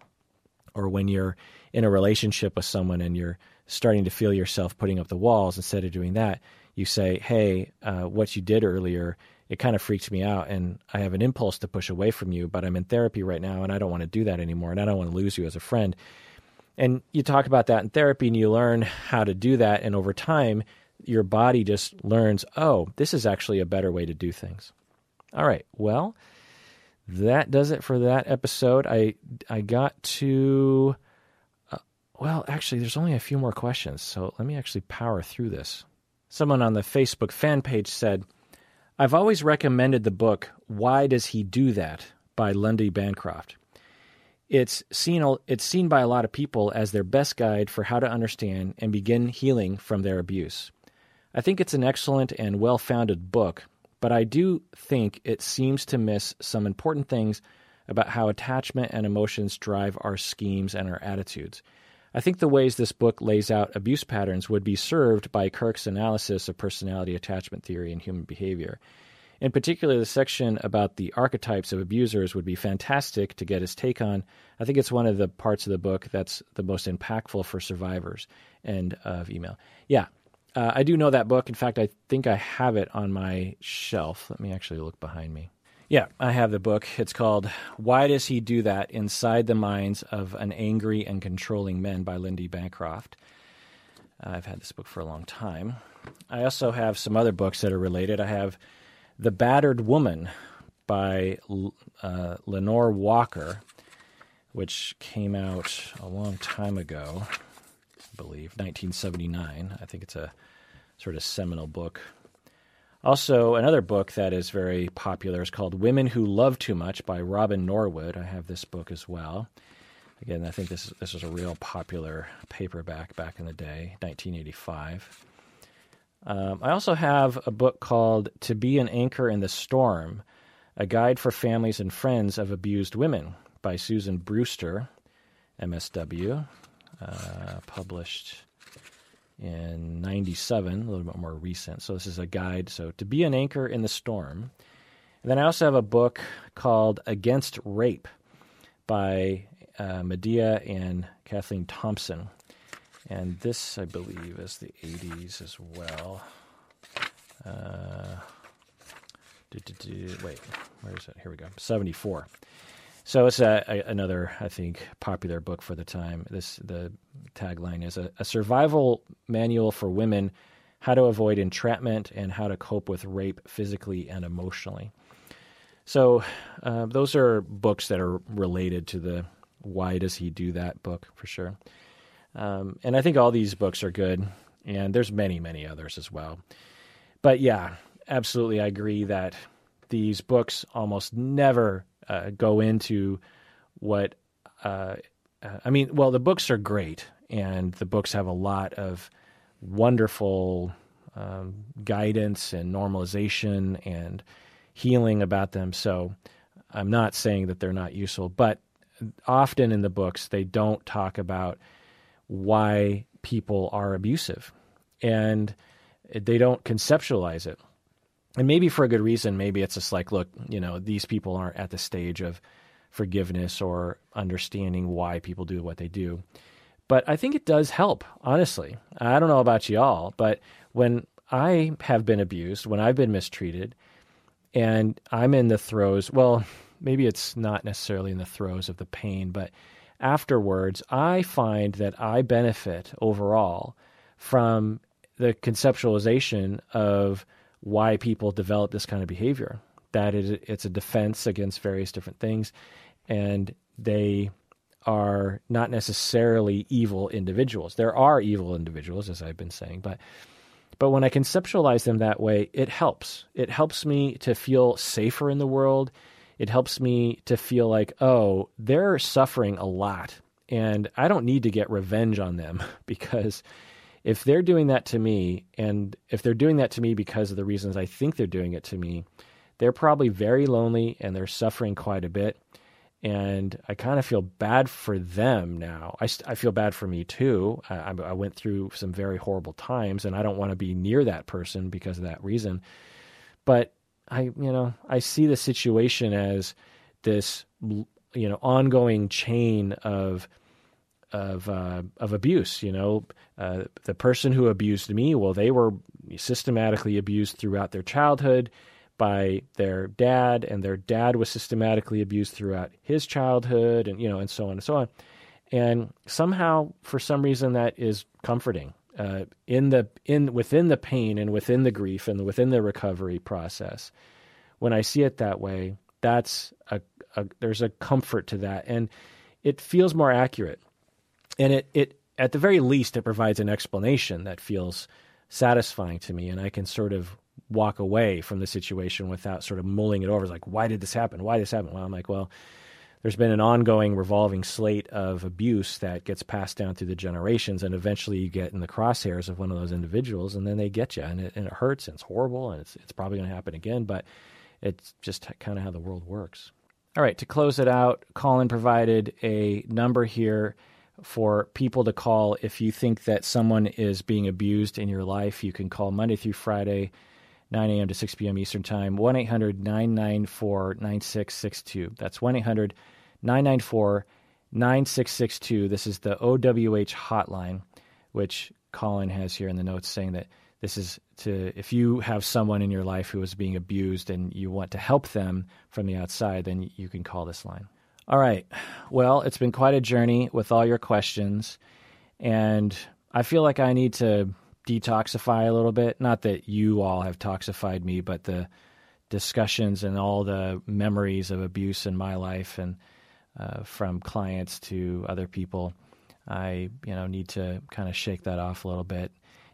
Or when you're in a relationship with someone and you're starting to feel yourself putting up the walls, instead of doing that, you say, hey, uh, what you did earlier, it kind of freaked me out and I have an impulse to push away from you, but I'm in therapy right now and I don't want to do that anymore and I don't want to lose you as a friend. And you talk about that in therapy and you learn how to do that. And over time, your body just learns, oh, this is actually a better way to do things. All right. Well, that does it for that episode. I, I got to, uh, well, actually, there's only a few more questions. So let me actually power through this. Someone on the Facebook fan page said, I've always recommended the book, Why Does He Do That? by Lundy Bancroft it's seen it's seen by a lot of people as their best guide for how to understand and begin healing from their abuse. I think it's an excellent and well-founded book, but I do think it seems to miss some important things about how attachment and emotions drive our schemes and our attitudes. I think the ways this book lays out abuse patterns would be served by Kirk's analysis of personality attachment theory and human behavior. In particular, the section about the archetypes of abusers would be fantastic to get his take on. I think it's one of the parts of the book that's the most impactful for survivors End of email. Yeah, uh, I do know that book. In fact, I think I have it on my shelf. Let me actually look behind me. Yeah, I have the book. It's called Why Does He Do That? Inside the Minds of an Angry and Controlling Men by Lindy Bancroft. I've had this book for a long time. I also have some other books that are related. I have the Battered Woman by uh, Lenore Walker, which came out a long time ago, I believe, 1979. I think it's a sort of seminal book. Also, another book that is very popular is called Women Who Love Too Much by Robin Norwood. I have this book as well. Again, I think this this was a real popular paperback back in the day, 1985. Um, I also have a book called To Be an Anchor in the Storm A Guide for Families and Friends of Abused Women by Susan Brewster, MSW, uh, published in 97, a little bit more recent. So this is a guide. So To Be an Anchor in the Storm. And then I also have a book called Against Rape by uh, Medea and Kathleen Thompson. And this, I believe, is the 80s as well. Uh, do, do, do, wait, where is it? Here we go. 74. So it's a, a, another, I think, popular book for the time. This the tagline is a, a, survival manual for women: how to avoid entrapment and how to cope with rape physically and emotionally. So uh, those are books that are related to the "Why Does He Do That" book for sure. Um, and I think all these books are good, and there's many, many others as well. But yeah, absolutely, I agree that these books almost never uh, go into what. Uh, uh, I mean, well, the books are great, and the books have a lot of wonderful um, guidance and normalization and healing about them. So I'm not saying that they're not useful, but often in the books they don't talk about why people are abusive. And they don't conceptualize it. And maybe for a good reason, maybe it's just like, look, you know, these people aren't at the stage of forgiveness or understanding why people do what they do. But I think it does help, honestly. I don't know about y'all, but when I have been abused, when I've been mistreated, and I'm in the throes, well, [LAUGHS] maybe it's not necessarily in the throes of the pain, but afterwards, I find that I benefit overall from the conceptualization of why people develop this kind of behavior. That it's a defense against various different things, and they are not necessarily evil individuals. There are evil individuals, as I've been saying, but but when I conceptualize them that way, it helps. It helps me to feel safer in the world. It helps me to feel like, oh, they're suffering a lot and I don't need to get revenge on them [LAUGHS] because if they're doing that to me and if they're doing that to me because of the reasons I think they're doing it to me, they're probably very lonely and they're suffering quite a bit. And I kind of feel bad for them now. I, I feel bad for me too. I, I went through some very horrible times and I don't want to be near that person because of that reason. But I, you know, I see the situation as this, you know, ongoing chain of of uh, of abuse. You know, uh, the person who abused me, well, they were systematically abused throughout their childhood by their dad, and their dad was systematically abused throughout his childhood, and you know, and so on and so on. And somehow, for some reason, that is comforting uh, in the in within the pain and within the grief and within the recovery process. When I see it that way, that's a, a there's a comfort to that, and it feels more accurate and it it at the very least it provides an explanation that feels satisfying to me and I can sort of walk away from the situation without sort of mulling it over. It's like, why did this happen? Why did this happen? Well, I'm like, well, there's been an ongoing revolving slate of abuse that gets passed down through the generations, and eventually you get in the crosshairs of one of those individuals, and then they get you, and it, and it hurts, and it's horrible, and it's, it's probably going to happen again, but it's just kind of how the world works. All right, to close it out, Colin provided a number here for people to call if you think that someone is being abused in your life. You can call Monday through Friday, 9 a.m. to 6 p.m. Eastern Time, 1 800 994 9662. That's 1 800 994 9662. This is the OWH hotline, which Colin has here in the notes saying that this is to if you have someone in your life who is being abused and you want to help them from the outside, then you can call this line. All right. Well, it's been quite a journey with all your questions. And I feel like I need to detoxify a little bit. Not that you all have toxified me, but the discussions and all the memories of abuse in my life and uh, from clients to other people. I, you know, need to kind of shake that off a little bit.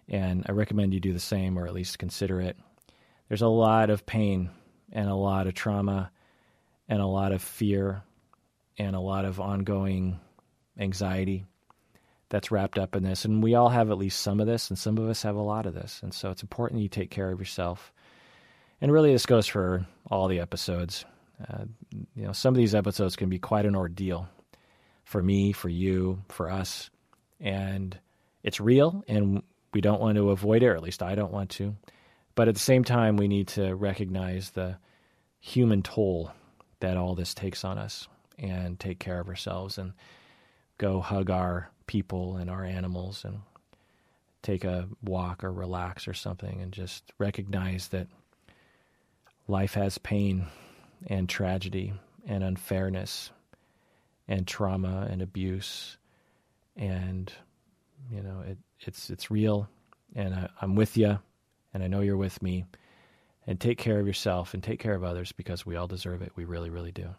And I recommend you do the same or at least consider it. There's a lot of pain and a lot of trauma and a lot of fear and a lot of ongoing anxiety that's wrapped up in this. And we all have at least some of this, and some of us have a lot of this. And so it's important that you take care of yourself. And really, this goes for all the episodes. Uh, you know, some of these episodes can be quite an ordeal for me, for you, for us. And it's real, and we don't want to avoid it, or at least I don't want to. But at the same time, we need to recognize the human toll that all this takes on us and take care of ourselves and go hug our people and our animals and take a walk or relax or something and just recognize that life has pain and tragedy and unfairness and trauma and abuse. And you know it, it's it's real and I, I'm with you and I know you're with me. And take care of yourself and take care of others because we all deserve it. We really really do.